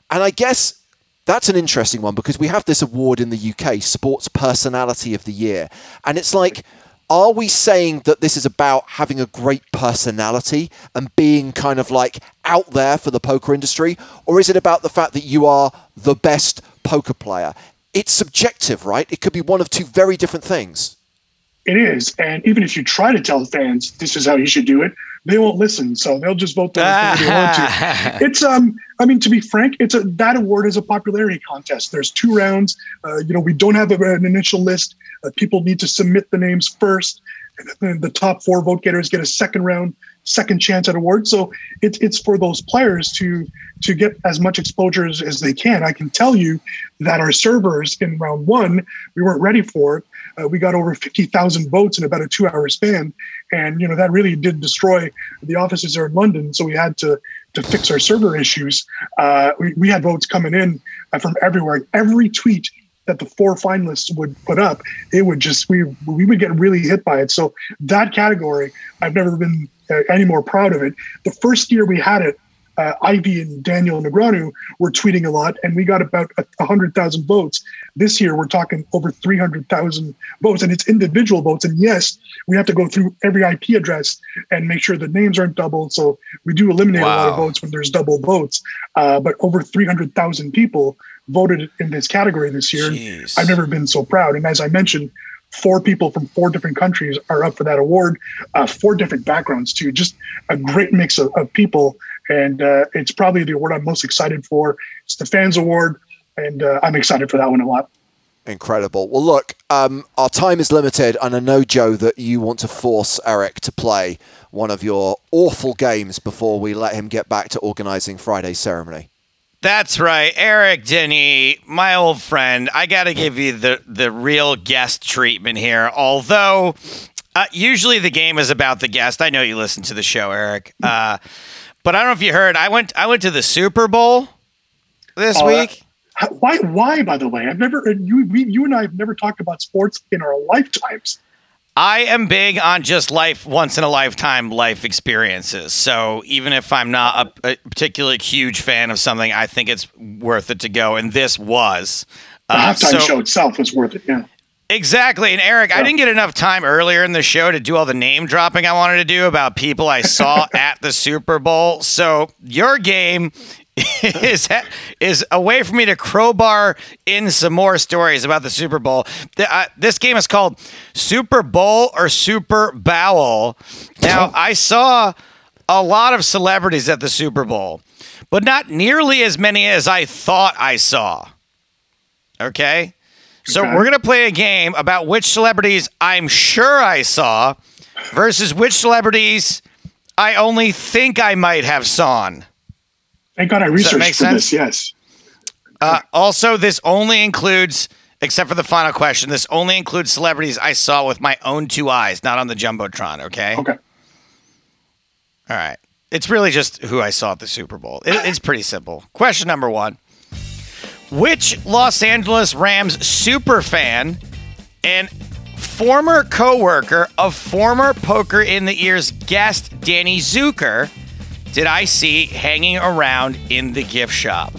And I guess that's an interesting one because we have this award in the UK, Sports Personality of the Year. And it's like, are we saying that this is about having a great personality and being kind of like out there for the poker industry? Or is it about the fact that you are the best poker player? It's subjective, right? It could be one of two very different things. It is, and even if you try to tell fans this is how you should do it, they won't listen. So they'll just vote the way they want to. It's um, I mean, to be frank, it's a that award is a popularity contest. There's two rounds. Uh, you know, we don't have a, an initial list. Uh, people need to submit the names first, and then the top four vote getters get a second round, second chance at award. So it's it's for those players to to get as much exposure as, as they can. I can tell you that our servers in round one, we weren't ready for it. Uh, we got over 50,000 votes in about a two hour span. And, you know, that really did destroy the offices are in London. So we had to, to fix our server issues. Uh, we, we had votes coming in uh, from everywhere. Every tweet that the four finalists would put up, it would just, we, we would get really hit by it. So that category, I've never been uh, any more proud of it. The first year we had it, uh, Ivey and Daniel Negreanu were tweeting a lot, and we got about hundred thousand votes. This year, we're talking over three hundred thousand votes, and it's individual votes. And yes, we have to go through every IP address and make sure the names aren't doubled. So we do eliminate a lot of votes when there's double votes. Uh, but over three hundred thousand people voted in this category this year. Jeez. I've never been so proud. And as I mentioned, four people from four different countries are up for that award, uh, four different backgrounds too. Just a great mix of, of people, and uh, it's probably the award I'm most excited for. It's the fans award, and uh, I'm excited for that one a lot. Incredible. Well, look, um, our time is limited, and I know, Joe, that you want to force Eric to play one of your awful games before we let him get back to organising Friday's ceremony. That's right, Eric Danis, my old friend. I got to give you the the real guest treatment here. Although uh, usually the game is about the guest. I know you listen to the show, Eric. Uh, but I don't know if you heard. I went I went to the Super Bowl this Oh, week. Why? Why? By the way, I've never you we, you and I have never talked about sports in our lifetimes. I am big on just life, once in a lifetime life experiences. So even if I'm not a, a particularly huge fan of something, I think it's worth it to go. And this was. The Uh, halftime so- show itself was worth it. Yeah. Exactly. And Eric, I didn't get enough time earlier in the show to do all the name dropping I wanted to do about people I saw at the Super Bowl. So your game is is a way for me to crowbar in some more stories about the Super Bowl. The- uh, this game is called Super Bowl or Super Bowel. Now, I saw a lot of celebrities at the Super Bowl, but not nearly as many as I thought I saw. Okay? So Okay. we're going to play a game about which celebrities I'm sure I saw versus which celebrities I only think I might have sawn. Thank God I researched make for sense? this. Yes. Uh, also, this only includes, except for the final question, this only includes celebrities I saw with my own two eyes, not on the Jumbotron, okay? Okay. All right. It's really just who I saw at the Super Bowl. It, it's pretty simple. Question number one Which Los Angeles Rams super fan and former co worker of former Poker in the Ears guest Danny Zucker did I see hanging around in the gift shop?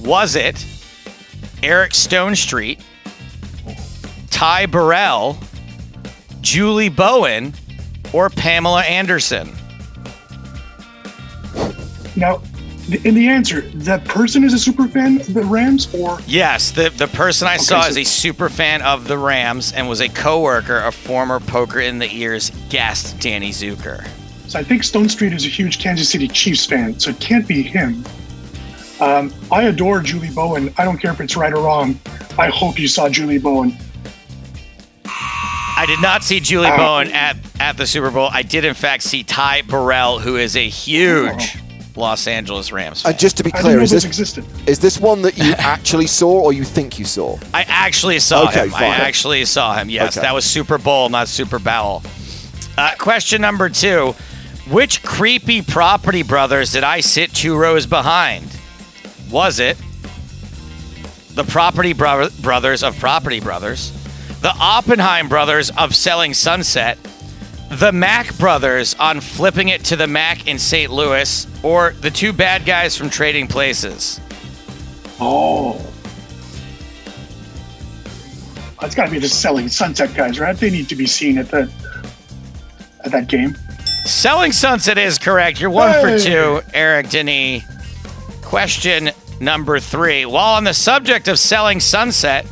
Was it Eric Stonestreet, Ty Burrell, Julie Bowen, or Pamela Anderson? Now, in the answer, that person is a super fan of the Rams, or Yes, the, the person I saw so- is a super fan of the Rams and was a coworker of former Poker in the Ears guest Danny Zucker. So I think Stonestreet is a huge Kansas City Chiefs fan, so it can't be him. Um, I adore Julie Bowen. I don't care if it's right or wrong. I hope you saw Julie Bowen. I did not see Julie Uh, Bowen at, at the Super Bowl. I did, in fact, see Ty Burrell, who is a huge Los Angeles Rams fan. And just to be clear, is this this existed. is this one that you actually saw or you think you saw? I actually saw Okay, him. I actually saw him. Yes, Okay. that was Super Bowl, not Super Bowl. Uh, question number two: Which creepy property brothers did I sit two rows behind? Was it the Property bro- Brothers of Property Brothers, the Oppenheim Brothers of Selling Sunset, the Mac Brothers on Flipping It to the Mac in St. Louis, or the two bad guys from Trading Places? Oh. It's got to be the selling Sunset guys, right? They need to be seen at the at that game. Selling Sunset is correct. You're one for two, Eric Danis. Question number three. While on the subject of Selling Sunset,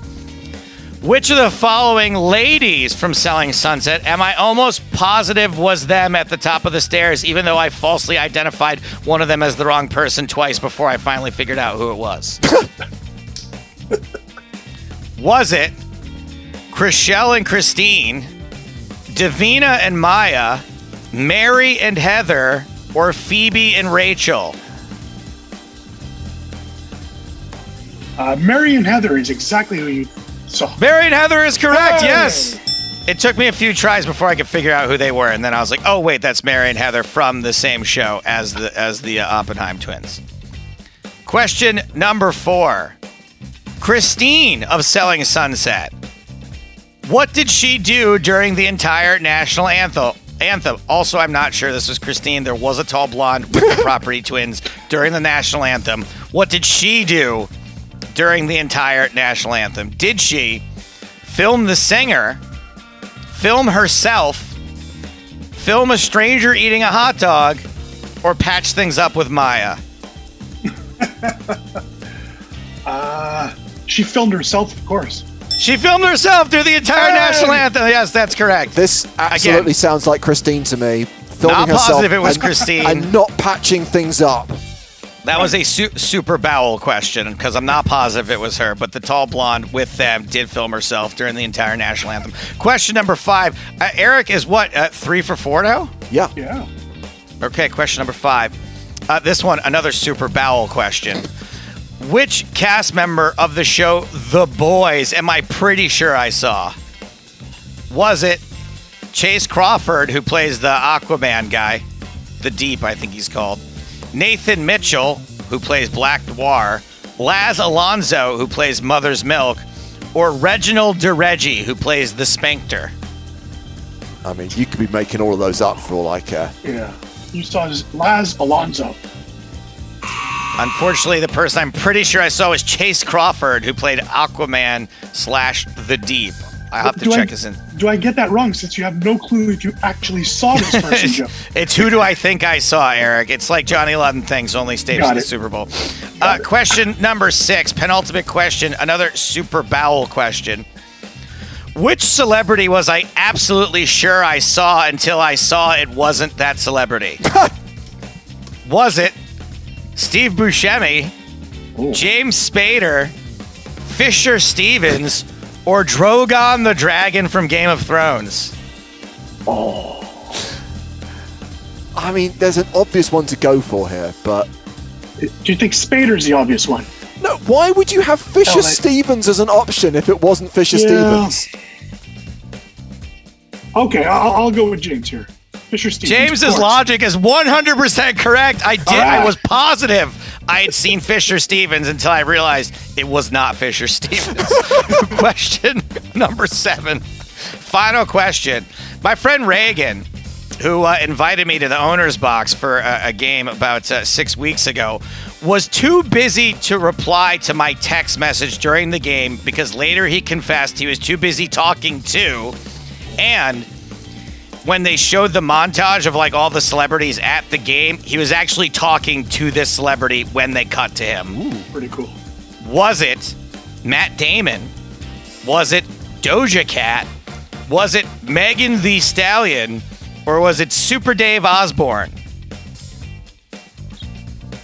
which of the following ladies from Selling Sunset am I almost positive was them at the top of the stairs, even though I falsely identified one of them as the wrong person twice before I finally figured out who it was? was it Chrishell and Christine, Davina and Maya, Mary and Heather, or Phoebe and Rachel? Uh, Mary and Heather is exactly who you saw. Mary and Heather is correct, Hey! yes. It took me a few tries before I could figure out who they were, and then I was like, "Oh wait, that's Mary and Heather from the same show as the as the uh, Oppenheim twins." Question number four: Christine of Selling Sunset. What did she do during the entire national anthem? Anthem. Also, I'm not sure this was Christine. There was a tall blonde with the property twins during the national anthem. What did she do during the entire national anthem? Did she film the singer, film herself, film a stranger eating a hot dog, or patch things up with Maya? Uh, she filmed herself, of course. She filmed herself through the entire Hey! national anthem. Yes, that's correct. This absolutely sounds like Christine to me. Filming Not herself positive it was and, Christine. and not patching things up. That was a su- super bowel question because I'm not positive it was her, but the tall blonde with them did film herself during the entire national anthem. Question number five. Uh, Eric is what, uh, three for four now? Yeah. Yeah. Okay, question number five. Uh, this one, another super bowel question. Which cast member of the show The Boys am I pretty sure I saw? Was it Chace Crawford, who plays the Aquaman guy, the Deep, I think he's called, Nathan Mitchell, who plays Black Noir, Laz Alonso, who plays Mother's Milk, or Reginald DeReggie, who plays the Spankter? I mean, you could be making all of those up for all I care. Uh, yeah. You saw Laz Alonso. Unfortunately, the person I'm pretty sure I saw was Chace Crawford, who played Aquaman slash The Deep. I have to Do I- check his in. Do I get that wrong since you have no clue if you actually saw this person, Joe? it's who do I think I saw, Eric? It's like Johnny Eleven things, only stays in the. Super Bowl. Uh, question number six, penultimate question, another super bowel question. Which celebrity was I absolutely sure I saw until I saw it wasn't that celebrity? was it Steve Buscemi, Ooh. James Spader, Fisher Stevens, or Drogon the Dragon from Game of Thrones? Oh. I mean, there's an obvious one to go for here, but Do you think Spader's the obvious one? no. Why would you have Fisher Oh, like- Stevens as an option if it wasn't Fisher Yeah. Stevens? Okay, I'll, I'll go with James here. Fisher Stevens. James's logic is 100% correct. I did. I was positive I had seen Fisher Stevens until I realized it was not Fisher Stevens. question number seven. Final question. My friend Reagan, who uh, invited me to the owner's box for a, a game about uh, six weeks ago, was too busy to reply to my text message during the game because later he confessed he was too busy talking to and when they showed the montage of like all the celebrities at the game, he was actually talking to this celebrity when they cut to him. Ooh, pretty cool. Was it Matt Damon? Was it Doja Cat? Was it Megan Thee Stallion? Or was it Super Dave Osborne?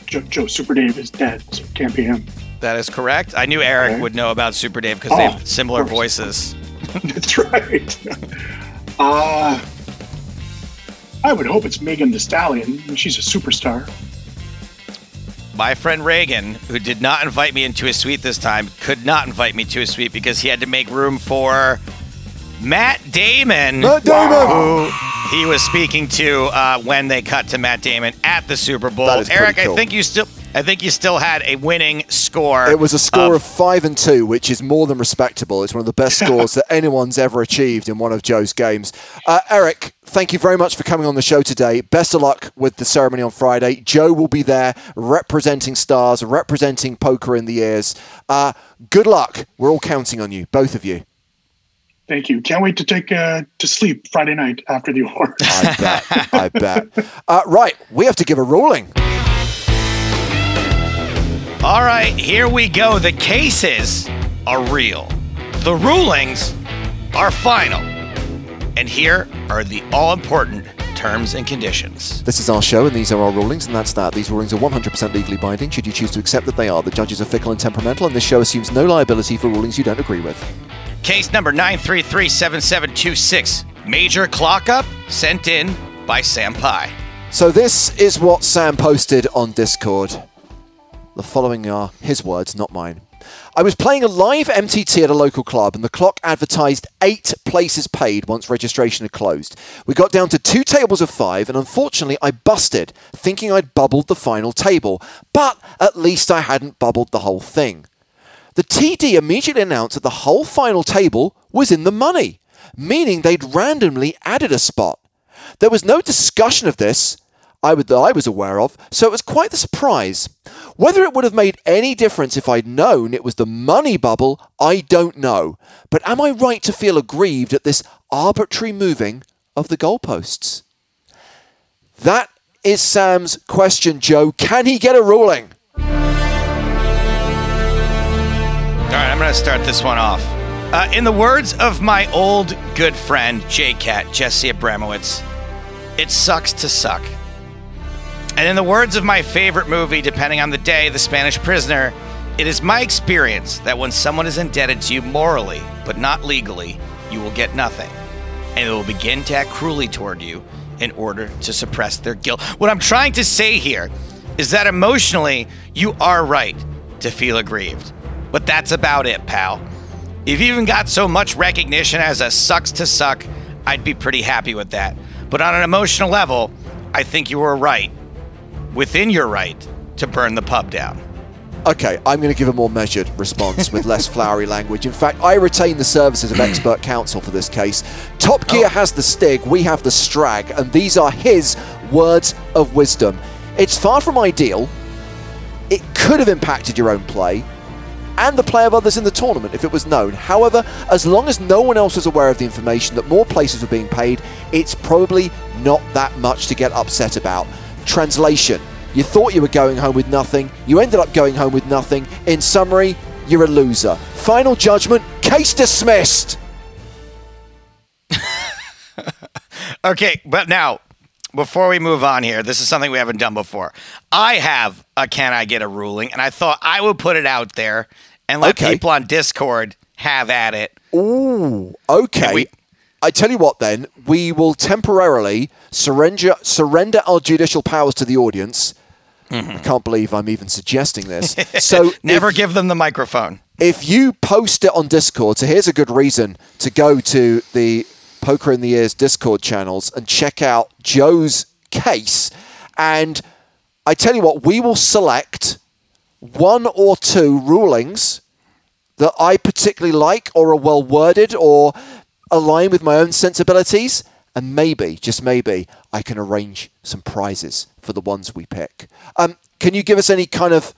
Joe, Joe Super Dave is dead, so it can't be him. That is correct. I knew Eric would know about Super Dave because they Oh, have similar voices. That's right. Uh, I would hope it's Megan Thee Stallion. She's a superstar. My friend Reagan, who did not invite me into his suite this time, could not invite me to his suite because he had to make room for Matt Damon, Matt Damon! who he was speaking to uh, when they cut to Matt Damon at the Super Bowl. That is pretty Eric, cool. I think you still, I think you still had a winning score. It was a score of five and two, which is more than respectable. It's one of the best scores that anyone's ever achieved in one of Joe's games. Uh, Eric, thank you very much for coming on the show today. Best of luck with the ceremony on Friday. Joe will be there representing stars, representing poker in the ears. Uh, good luck. We're all counting on you, both of you. Thank you. Can't wait to take uh, to sleep Friday night after the awards. I bet. I bet. Uh, right, we have to give a ruling. All right, here we go. The cases are real. The rulings are final. And here are the all important terms and conditions. This is our show, and these are our rulings, and that's that. These rulings are 100% legally binding, should you choose to accept that they are. The judges are fickle and temperamental, and this show assumes no liability for rulings you don't agree with. Case number 9337726. Major clock up sent in by Sam Pye. So, this is what Sam posted on Discord. The following are his words, not mine. I was playing a live MTT at a local club, and the clock advertised eight places paid once registration had closed. We got down to two tables of five, and unfortunately, I busted, thinking I'd bubbled the final table. But at least I hadn't bubbled the whole thing. The TD immediately announced that the whole final table was in the money, meaning they'd randomly added a spot. There was no discussion of this I would, that I was aware of, so it was quite the surprise. Whether it would have made any difference if I'd known it was the money bubble, I don't know. But am I right to feel aggrieved at this arbitrary moving of the goalposts? That is Sam's question, Joe. Can he get a ruling? All right, I'm going to start this one off. Uh, in the words of my old good friend, J-Cat, Jesse Abramowitz, it sucks to suck. And in the words of my favorite movie, depending on the day, The Spanish Prisoner, it is my experience that when someone is indebted to you morally, but not legally, you will get nothing. And they will begin to act cruelly toward you in order to suppress their guilt. What I'm trying to say here is that emotionally, you are right to feel aggrieved. But that's about it, pal. If you even got so much recognition as a sucks to suck, I'd be pretty happy with that. But on an emotional level, I think you were right, within your right, to burn the pub down. Okay, I'm going to give a more measured response with less flowery language. In fact, I retain the services of expert counsel for this case. Top oh. Gear has the stig, we have the strag, and these are his words of wisdom. It's far from ideal. It could have impacted your own play and the play of others in the tournament if it was known. However, as long as no one else was aware of the information that more places were being paid, it's probably not that much to get upset about. Translation You thought you were going home with nothing, you ended up going home with nothing. In summary, you're a loser. Final judgment case dismissed. Okay, but now, before we move on here, this is something we haven't done before. I have a can I get a ruling, and I thought I would put it out there and let Okay. people on Discord have at it. Ooh, okay. we- I tell you what, then we will temporarily surrender surrender our judicial powers to the audience. Mm-hmm. I can't believe I'm even suggesting this. So Never if, give them the microphone. if you post it on Discord, so here's a good reason to go to the Poker in the Ears Discord channels and check out Joe's case. And I tell you what, we will select one or two rulings that I particularly like or are well worded or align with my own sensibilities. And maybe, just maybe, I can arrange some prizes for the ones we pick. Um, can you give us any kind of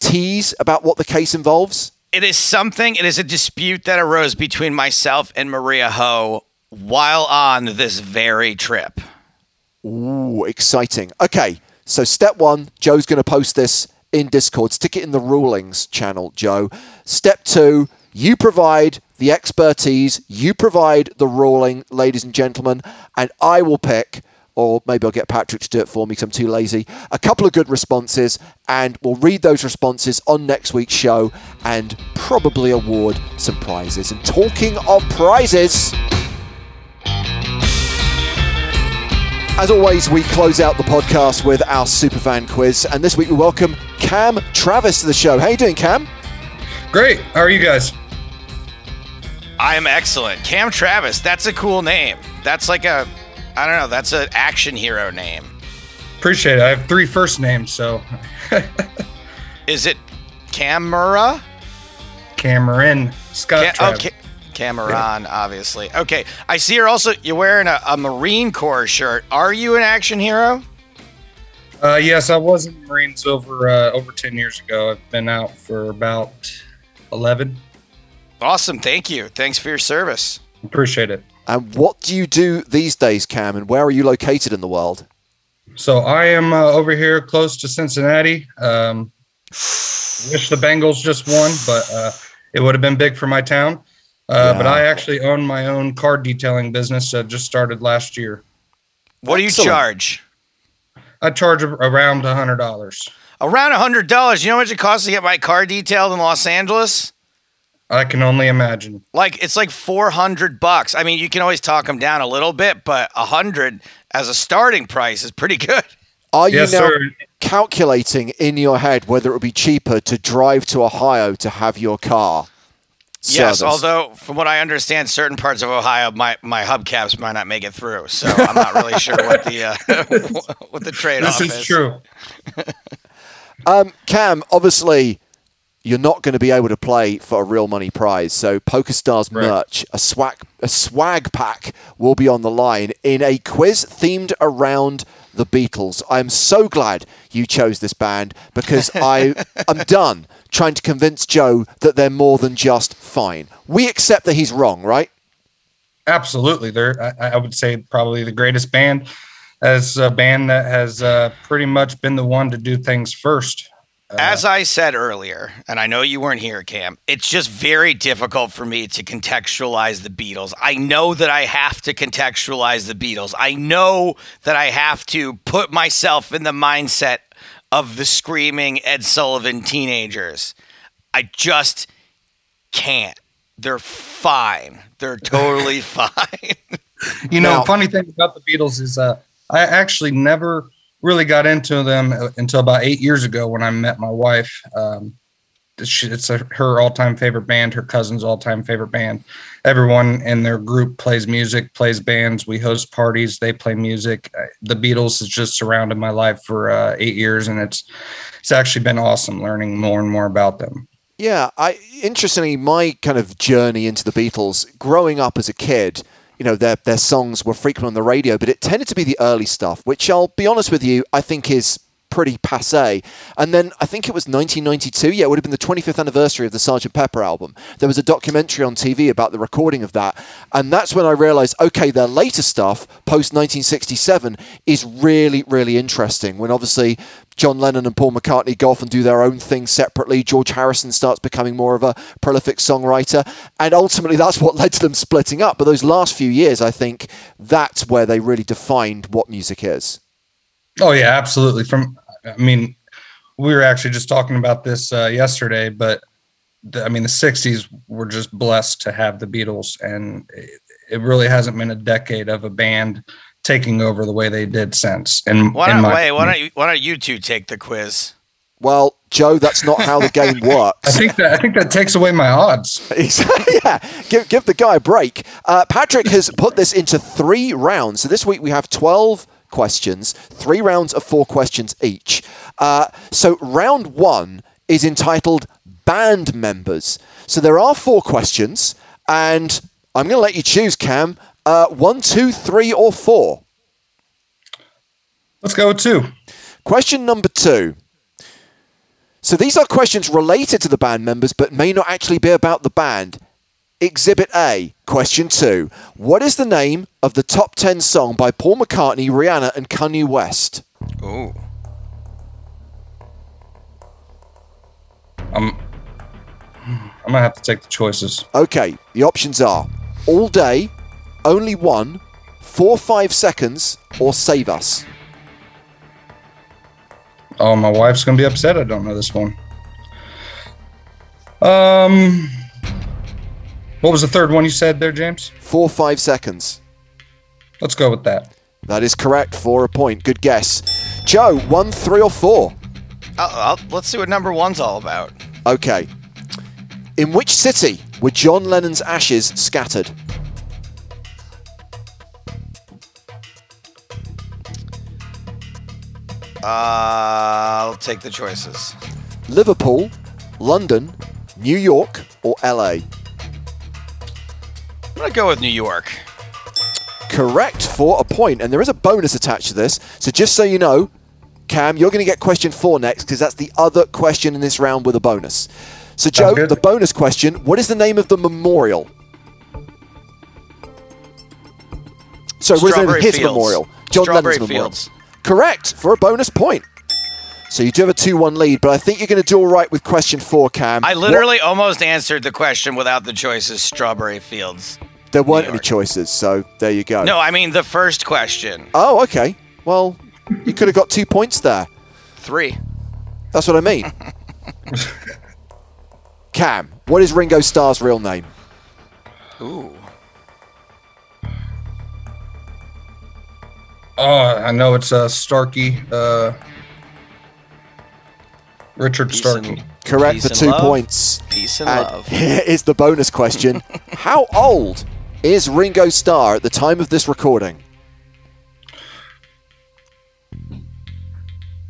tease about what the case involves? It is something, it is a dispute that arose between myself and Maria Ho while on this very trip. Ooh, exciting. Okay, so step one, Joe's going to post this in Discord. Stick it in the rulings channel, Joe. Step two, you provide the expertise, you provide the ruling, ladies and gentlemen, and I will pick, or maybe I'll get Patrick to do it for me because I'm too lazy, a couple of good responses, and we'll read those responses on next week's show and probably award some prizes. And talking of prizes. As always, we close out the podcast with our superfan quiz, and this week we welcome Cam Travis to the show. How you doing, Cam? Great. How are you guys? I am excellent. Cam Travis, that's a cool name. That's like a, I don't know, that's an action hero name. Appreciate it. I have three first names, so Is it Camera? Cameron Scott. Ca- Travis. okay. Cameron, obviously. Okay, I see you're also you're wearing a, a Marine Corps shirt. Are you an action hero? Uh, yes, I was in the Marines over uh, over ten years ago. I've been out for about eleven. Awesome, thank you. Thanks for your service. Appreciate it. And what do you do these days, Cam, and where are you located in the world? So I am uh, over here close to Cincinnati. Um, wish the Bengals just won, but uh, it would have been big for my town. Uh, But I actually own my own car detailing business. Uh, just started last year. What do you Excellent. charge? I charge around a hundred dollars. Around a hundred dollars. You know how much it costs to get my car detailed in Los Angeles? I can only imagine. Like it's like four hundred bucks. I mean, you can always talk them down a little bit, but a hundred as a starting price is pretty good. Are you Yes, now sir. calculating in your head whether it would be cheaper to drive to Ohio to have your car? Yes, although from what I understand, certain parts of Ohio, my, my hubcaps might not make it through. So I'm not really sure what the uh, what the trade off is. This is true. Um, Cam, obviously, you're not going to be able to play for a real money prize. So, PokerStars Right. merch, a swag, a swag pack will be on the line in a quiz themed around the Beatles. I am so glad you chose this band because I am done trying to convince Joe that they're more than just fine. We accept that he's wrong, right? Absolutely, they're I, I would say probably the greatest band as a band that has uh, pretty much been the one to do things first. As I said earlier, and I know you weren't here, Cam, it's just very difficult for me to contextualize the Beatles. I know that I have to contextualize the Beatles. I know that I have to put myself in the mindset of the screaming Ed Sullivan teenagers. I just can't. They're fine. They're totally fine. You know, Now- funny thing about the Beatles is uh, I actually never really got into them uh, until about eight years ago when I met my wife. Um, it's a, her all-time favorite band, her cousin's all-time favorite band. Everyone in their group plays music, plays bands. We host parties. They play music. Uh, The Beatles has just surrounded my life for uh, eight years, and it's it's actually been awesome learning more and more about them. Yeah, I interestingly, my kind of journey into the Beatles, growing up as a kid, you know, their their songs were frequent on the radio, but it tended to be the early stuff, which I'll be honest with you, I think is pretty passe. And then I think it was 1992. Yeah, it would have been the 25th anniversary of the Sgt. Pepper album. There was a documentary on TV about the recording of that, and that's when I realized, okay, their later stuff, post 1967, is really, really interesting. When obviously John Lennon and Paul McCartney go off and do their own thing separately. George Harrison starts becoming more of a prolific songwriter. And ultimately, that's what led to them splitting up. But those last few years, I think that's where they really defined what music is. Oh yeah, absolutely. From I mean, we were actually just talking about this uh, yesterday, but the, I mean, the '60s were just blessed to have the Beatles, and it, it really hasn't been a decade of a band taking over the way they did since. And Why don't, my wait, why don't, you, why don't you two take the quiz? Well, Joe, that's not how the game works. I works. think that I think that takes away my odds. yeah, give, give the guy a break. Uh, Patrick has put this into three rounds. So this week we have 12 questions, three rounds of four questions each. Uh, so round one is entitled Band Members. So there are four questions, and I'm going to let you choose, Cam. Uh, one, two, three, or four. Let's go with two. Question number two. So these are questions related to the band members, but may not actually be about the band. Exhibit A. Question two. What is the name of the top 10 song by Paul McCartney, Rihanna, and Kanye West? Oh. I'm I'm gonna have to take the choices. Okay, the options are All Day, Only One, Four Five Seconds, or Save Us. Oh, my wife's gonna be upset. I don't know this one. Um, what was the third one you said there, James? Four Five Seconds. Let's go with that. That is correct for a point. Good guess. Joe, one, three, or four? I'll, I'll, let's see what number one's all about. Okay. In which city were John Lennon's ashes scattered? Uh, I'll take the choices. Liverpool, London, New York, or LA? I'm gonna go with New York. Correct for a point, and there is a bonus attached to this. So just so you know, Cam, you're going to get question four next because that's the other question in this round with a bonus. So Joe, the bonus question: What is the name of the memorial? So what is the name of his Fields. memorial? John Strawberry Lennon's memorial. Fields. Correct for a bonus point. So you do have a two-one lead, but I think you're going to do all right with question four, Cam. I What- literally almost answered the question without the choices. Strawberry Fields. there weren't any choices, so there you go. No, I mean the first question. Oh, okay. Well, you could have got two points there. Three. That's what I mean. Cam, what is Ringo Starr's real name? Ooh. Oh, I know it's uh, Starkey. Uh, Richard Peace Starkey. and- Correct peace for two love. points. Peace and And love. here is the bonus question How old is Ringo Starr at the time of this recording?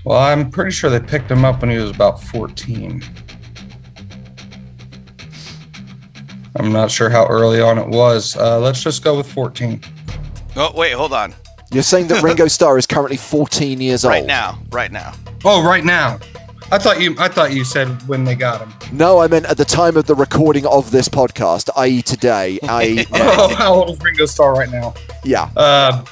Well, I'm pretty sure they picked him up when he was about 14. I'm not sure how early on it was. Uh, let's just go with 14. Oh wait, hold on. You're saying that Ringo Starr is currently 14 years old? Right now. Right now. Oh, right now. I thought you. I thought you said when they got him. No, I meant at the time of the recording of this podcast, i.e., today, i.e., Oh, how old is Ringo Starr right now? yeah. Uh,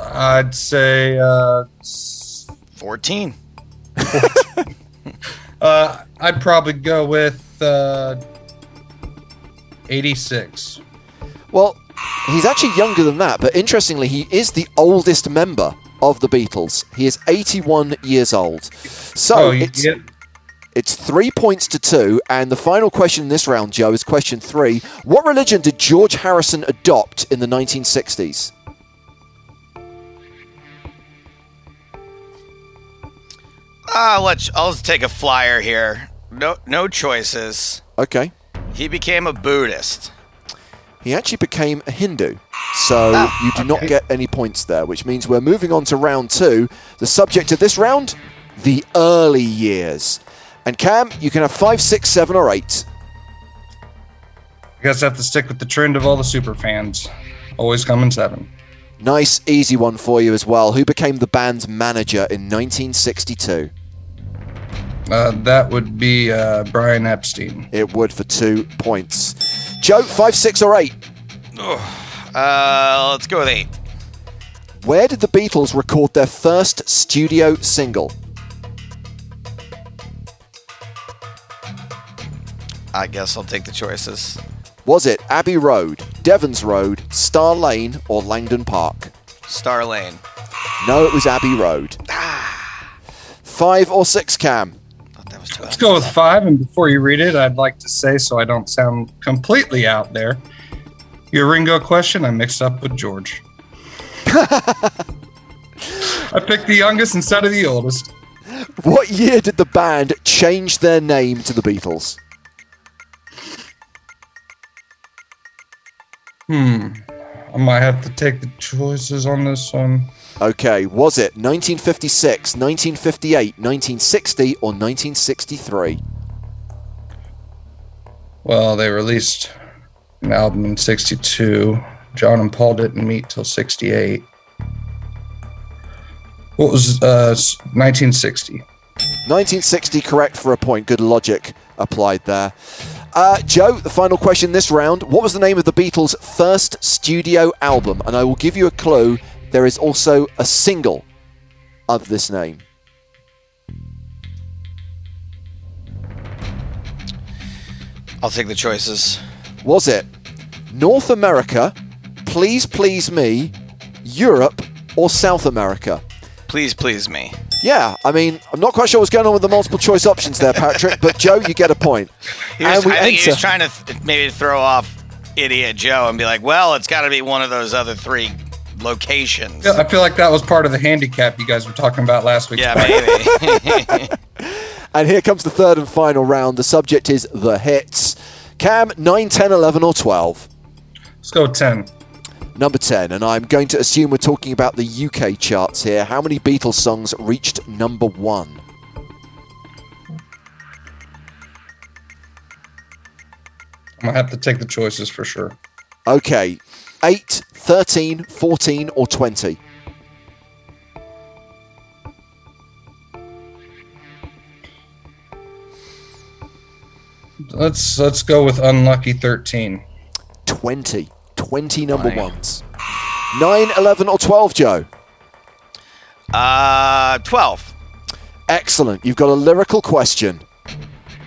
I'd say uh, s- Fourteen. uh, I'd probably go with uh, 86. Well, he's actually younger than that, but interestingly, he is the oldest member of the Beatles. He is 81 years old. So oh, it's, get it's three points to two, and the final question in this round, Joe, is question three. What religion did George Harrison adopt in the 1960s? Ah, let's. I'll just take a flyer here. No, no choices. Okay. He became a Buddhist. He actually became a Hindu. So you do not get any points there, which means we're moving on to round two. The subject of this round, the early years. And Cam, you can have five, six, seven, or eight. I guess I have to stick with the trend of all the super fans. Always coming seven. Nice, easy one for you as well. Who became the band's manager in 1962? Uh, that would be uh, Brian Epstein. It would for two points. Joe, five, six, or eight. Uh, let's go with eight. Where did the Beatles record their first studio single? I guess I'll take the choices. Was it Abbey Road, Devons Road, Star Lane, or Langdon Park? Star Lane. No, it was Abbey Road. Five or six, Cam. Thought that was too Let's go with five. And before you read it, I'd like to say, so I don't sound completely out there, your Ringo question I mixed up with George. I picked the youngest instead of the oldest. What year did the band change their name to the Beatles? Hmm. I might have to take the choices on this one. Okay, was it 1956, 1958, 1960, or 1963? Well, they released an album in 62. John and Paul didn't meet till 68. What was uh, 1960? 1960, correct for a point. Good logic applied there. Uh, Joe, the final question this round. What was the name of the Beatles' first studio album? And I will give you a clue. There is also a single of this name. I'll take the choices. Was it North America, Please Please Me, Europe, or South America? Please, please me. Yeah, I mean, I'm not quite sure what's going on with the multiple choice options there, Patrick, but Joe, you get a point. He was, And we I think he was trying to th- maybe throw off idiot Joe and be like, well, it's got to be one of those other three locations. Yeah, I feel like that was part of the handicap you guys were talking about last week. Yeah, maybe. And here comes the third and final round. The subject is the hits. Cam, 9, 10, 11, or 12? Let's go 10. Number 10, and I'm going to assume we're talking about the UK charts here. How many Beatles songs reached number one? I'm going to have to take the choices for sure. Okay, 8, 13, 14, or 20? Let's let's go with unlucky 13. 20. 20 number Wow. ones. 9, 11, or 12, Joe? uh, 12. Excellent. You've got a lyrical question.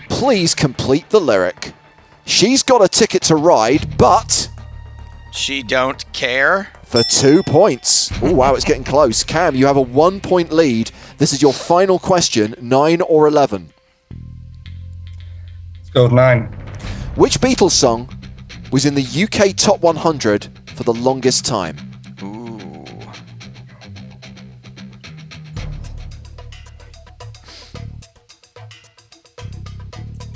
Please complete the lyric. She's got a ticket to ride, but She don't care. for two points. Oh, wow, it's getting close. Cam, you have a one point lead. This is your final question 9 or 11. Let's go with 9. Which Beatles song was in the UK Top 100 for the longest time?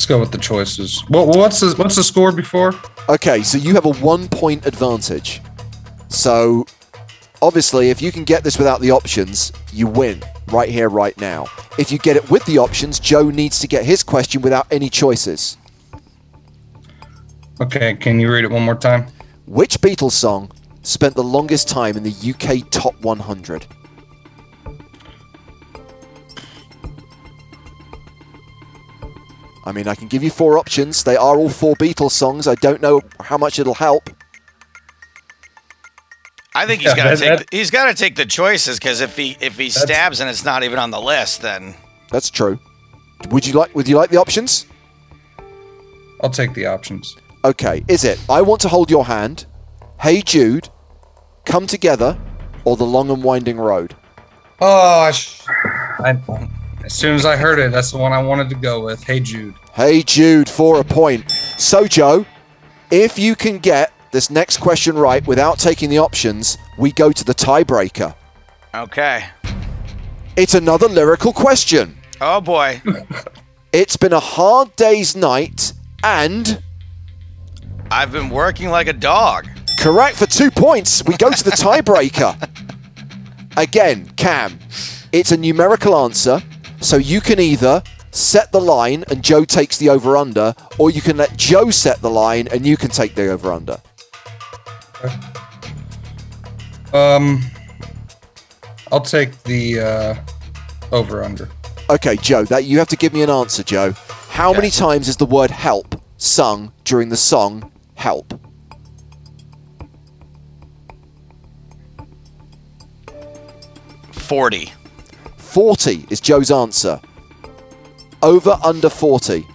Go with the choices. What, what's the what's the score before? Okay, so you have a one point advantage. So, obviously, if you can get this without the options, you win right here, right now. If you get it with the options, Joe needs to get his question without any choices. Okay, can you read it one more time? Which Beatles song spent the longest time in the UK Top 100? I mean, I can give you four options. They are all four Beatles songs. I don't know how much it'll help. I think he's Yeah, got to take. that- The, he's got to take the choices because if he if he stabs and it's not even on the list, then That's true. Would you like? Would you like the options? I'll take the options. Okay. Is it? I want to hold your hand. Hey Jude, come together, or the long and winding road. Oh, I, sh- I as soon as I heard it, that's the one I wanted to go with. Hey Jude. Hey Jude for a point. So Joe, if you can get this next question right without taking the options, we go to the tiebreaker. okay. It's another lyrical question. Oh boy. It's been a hard day's night and I've been working like a dog. correct for two points. We go to the tiebreaker. Again, Cam, it's a numerical answer, so you can either set the line and Joe takes the over under, or you can let Joe set the line and you can take the over under. Um, I'll take the uh, over under. Okay, Joe, that you have to give me an answer, Joe. How many times is the word help sung during the song Help? Forty. 40 is Joe's answer. Over under 40.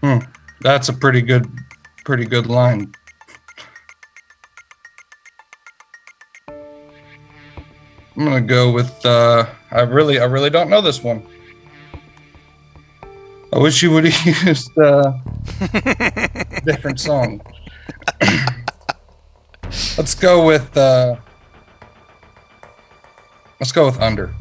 Hmm. That's a pretty good, pretty good line. I'm gonna go with. Uh, I really, I really don't know this one. I wish you would have used uh, different song. let's go with. Uh, let's go with under.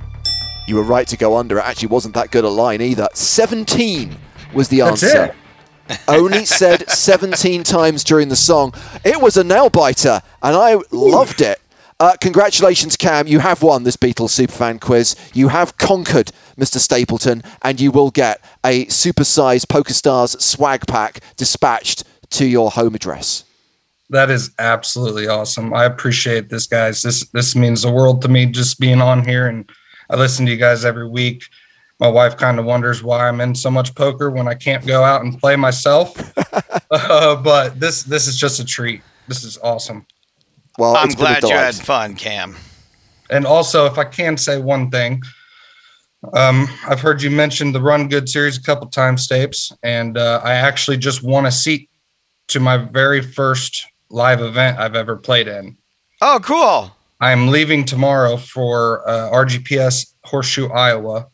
You were right to go under. It actually wasn't that good a line either. 17 was the answer. Only said 17 times during the song. It was a nail biter, and I loved it. Uh, congratulations, Cam. You have won this Beatles Superfan quiz. You have conquered Mr. Stapleton, and you will get a supersized PokerStars swag pack dispatched to your home address. That is absolutely awesome. I appreciate this, guys. This this means the world to me just being on here, and I listen to you guys every week. My wife kind of wonders why I'm in so much poker when I can't go out and play myself. uh, but this this is just a treat. This is awesome. Well, I'm it's been a glad you had fun, Cam. And also, if I can say one thing, um, I've heard you mention the Run Good series a couple times, Stapes, and uh, I actually just won a seat to my very first live event I've ever played in. Oh, cool. I'm leaving tomorrow for uh, RGPS Horseshoe, Iowa,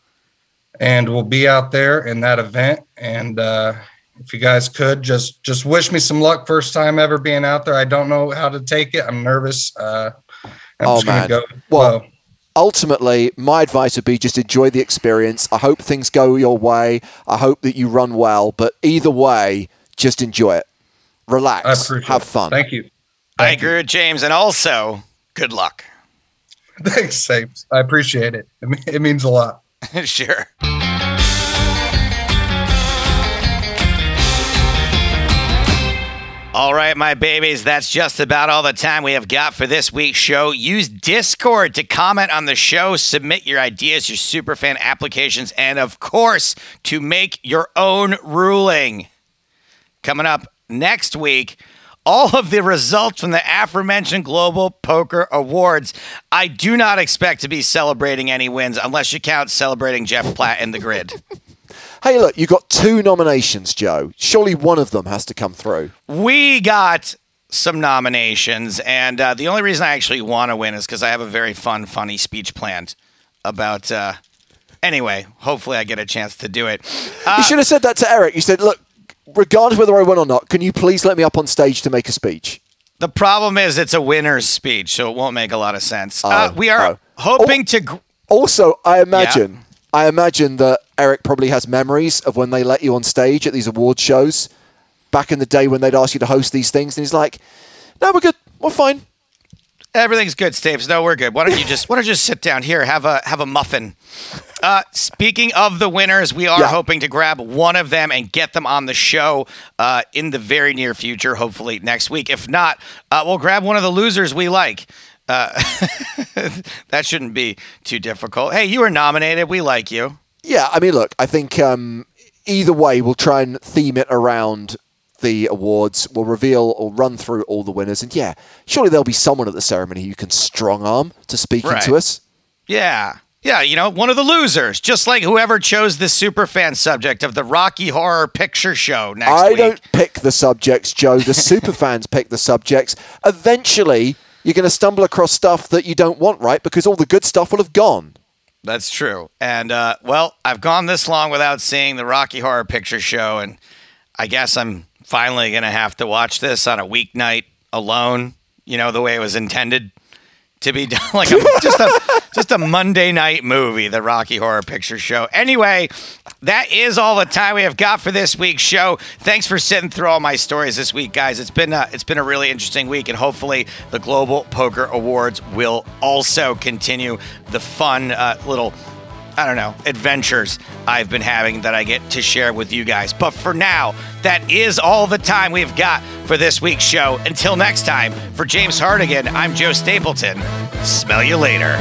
and we'll be out there in that event. And uh, if you guys could just just wish me some luck. First time ever being out there. I don't know how to take it. I'm nervous. Uh, I'm Oh, man. go. Well, ultimately, my advice would be just enjoy the experience. I hope things go your way. I hope that you run well, but either way, just enjoy it. I Relax, appreciate have it. fun. Thank you. I Thank you. agree with James, and also good luck. Thanks, Stapes. I appreciate it. It, me- it means a lot. sure. All right, my babies, that's just about all the time we have got for this week's show. Use Discord to comment on the show, submit your ideas, your superfan applications, and of course, to make your own ruling. Coming up next week, all of the results from the aforementioned Global Poker Awards. I do not expect to be celebrating any wins unless you count celebrating Jeff Platt in the grid. Hey, look, you got two nominations, Joe. Surely one of them has to come through. we got some nominations, and uh, the only reason I actually want to win is because I have a very fun, funny speech planned about. Uh, anyway, hopefully, I get a chance to do it. you should have said that to Eric. You said, look, regardless whether I win or not, can you please let me up on stage to make a speech? The problem is it's a winner's speech, so it won't make a lot of sense. uh, Oh, we are oh. hoping to. Gr- Also, I imagine, I imagine that Eric probably has memories of when they let you on stage at these award shows back in the day when they'd ask you to host these things, and he's like, "No, we're good, we're fine." Everything's good, Stapes. No, we're good. Why don't you just why don't you just sit down here, have a have a muffin. Uh, speaking of the winners, we are Yeah. hoping to grab one of them and get them on the show uh, in the very near future, hopefully next week. If not, uh, we'll grab one of the losers we like. Uh, that shouldn't be too difficult. Hey, you were nominated. We like you. Yeah, I mean, look, I think um, either way, we'll try and theme it around the awards. We'll reveal or run through all the winners, and yeah, surely there'll be someone at the ceremony who you can strong arm to speaking Right. to us. Yeah. Yeah, you know, one of the losers, just like whoever chose the super fan subject of the Rocky Horror Picture Show next I week. don't pick the subjects, Joe. The super fans pick the subjects. Eventually, you're going to stumble across stuff that you don't want, right? Because all the good stuff will have gone. That's true. And uh, well, I've gone this long without seeing the Rocky Horror Picture Show, and I guess I'm finally gonna have to watch this on a weeknight alone. You know, the way it was intended to be done, like a, just a just a Monday night movie, the Rocky Horror Picture Show. Anyway, that is all the time we have got for this week's show. Thanks for sitting through all my stories this week, guys. It's been a, it's been a really interesting week, and hopefully the Global Poker Awards will also continue the fun uh, little. I don't know, adventures I've been having that I get to share with you guys. But for now, that is all the time we've got for this week's show. Until next time, for James Hartigan, I'm Joe Stapleton. Smell you later.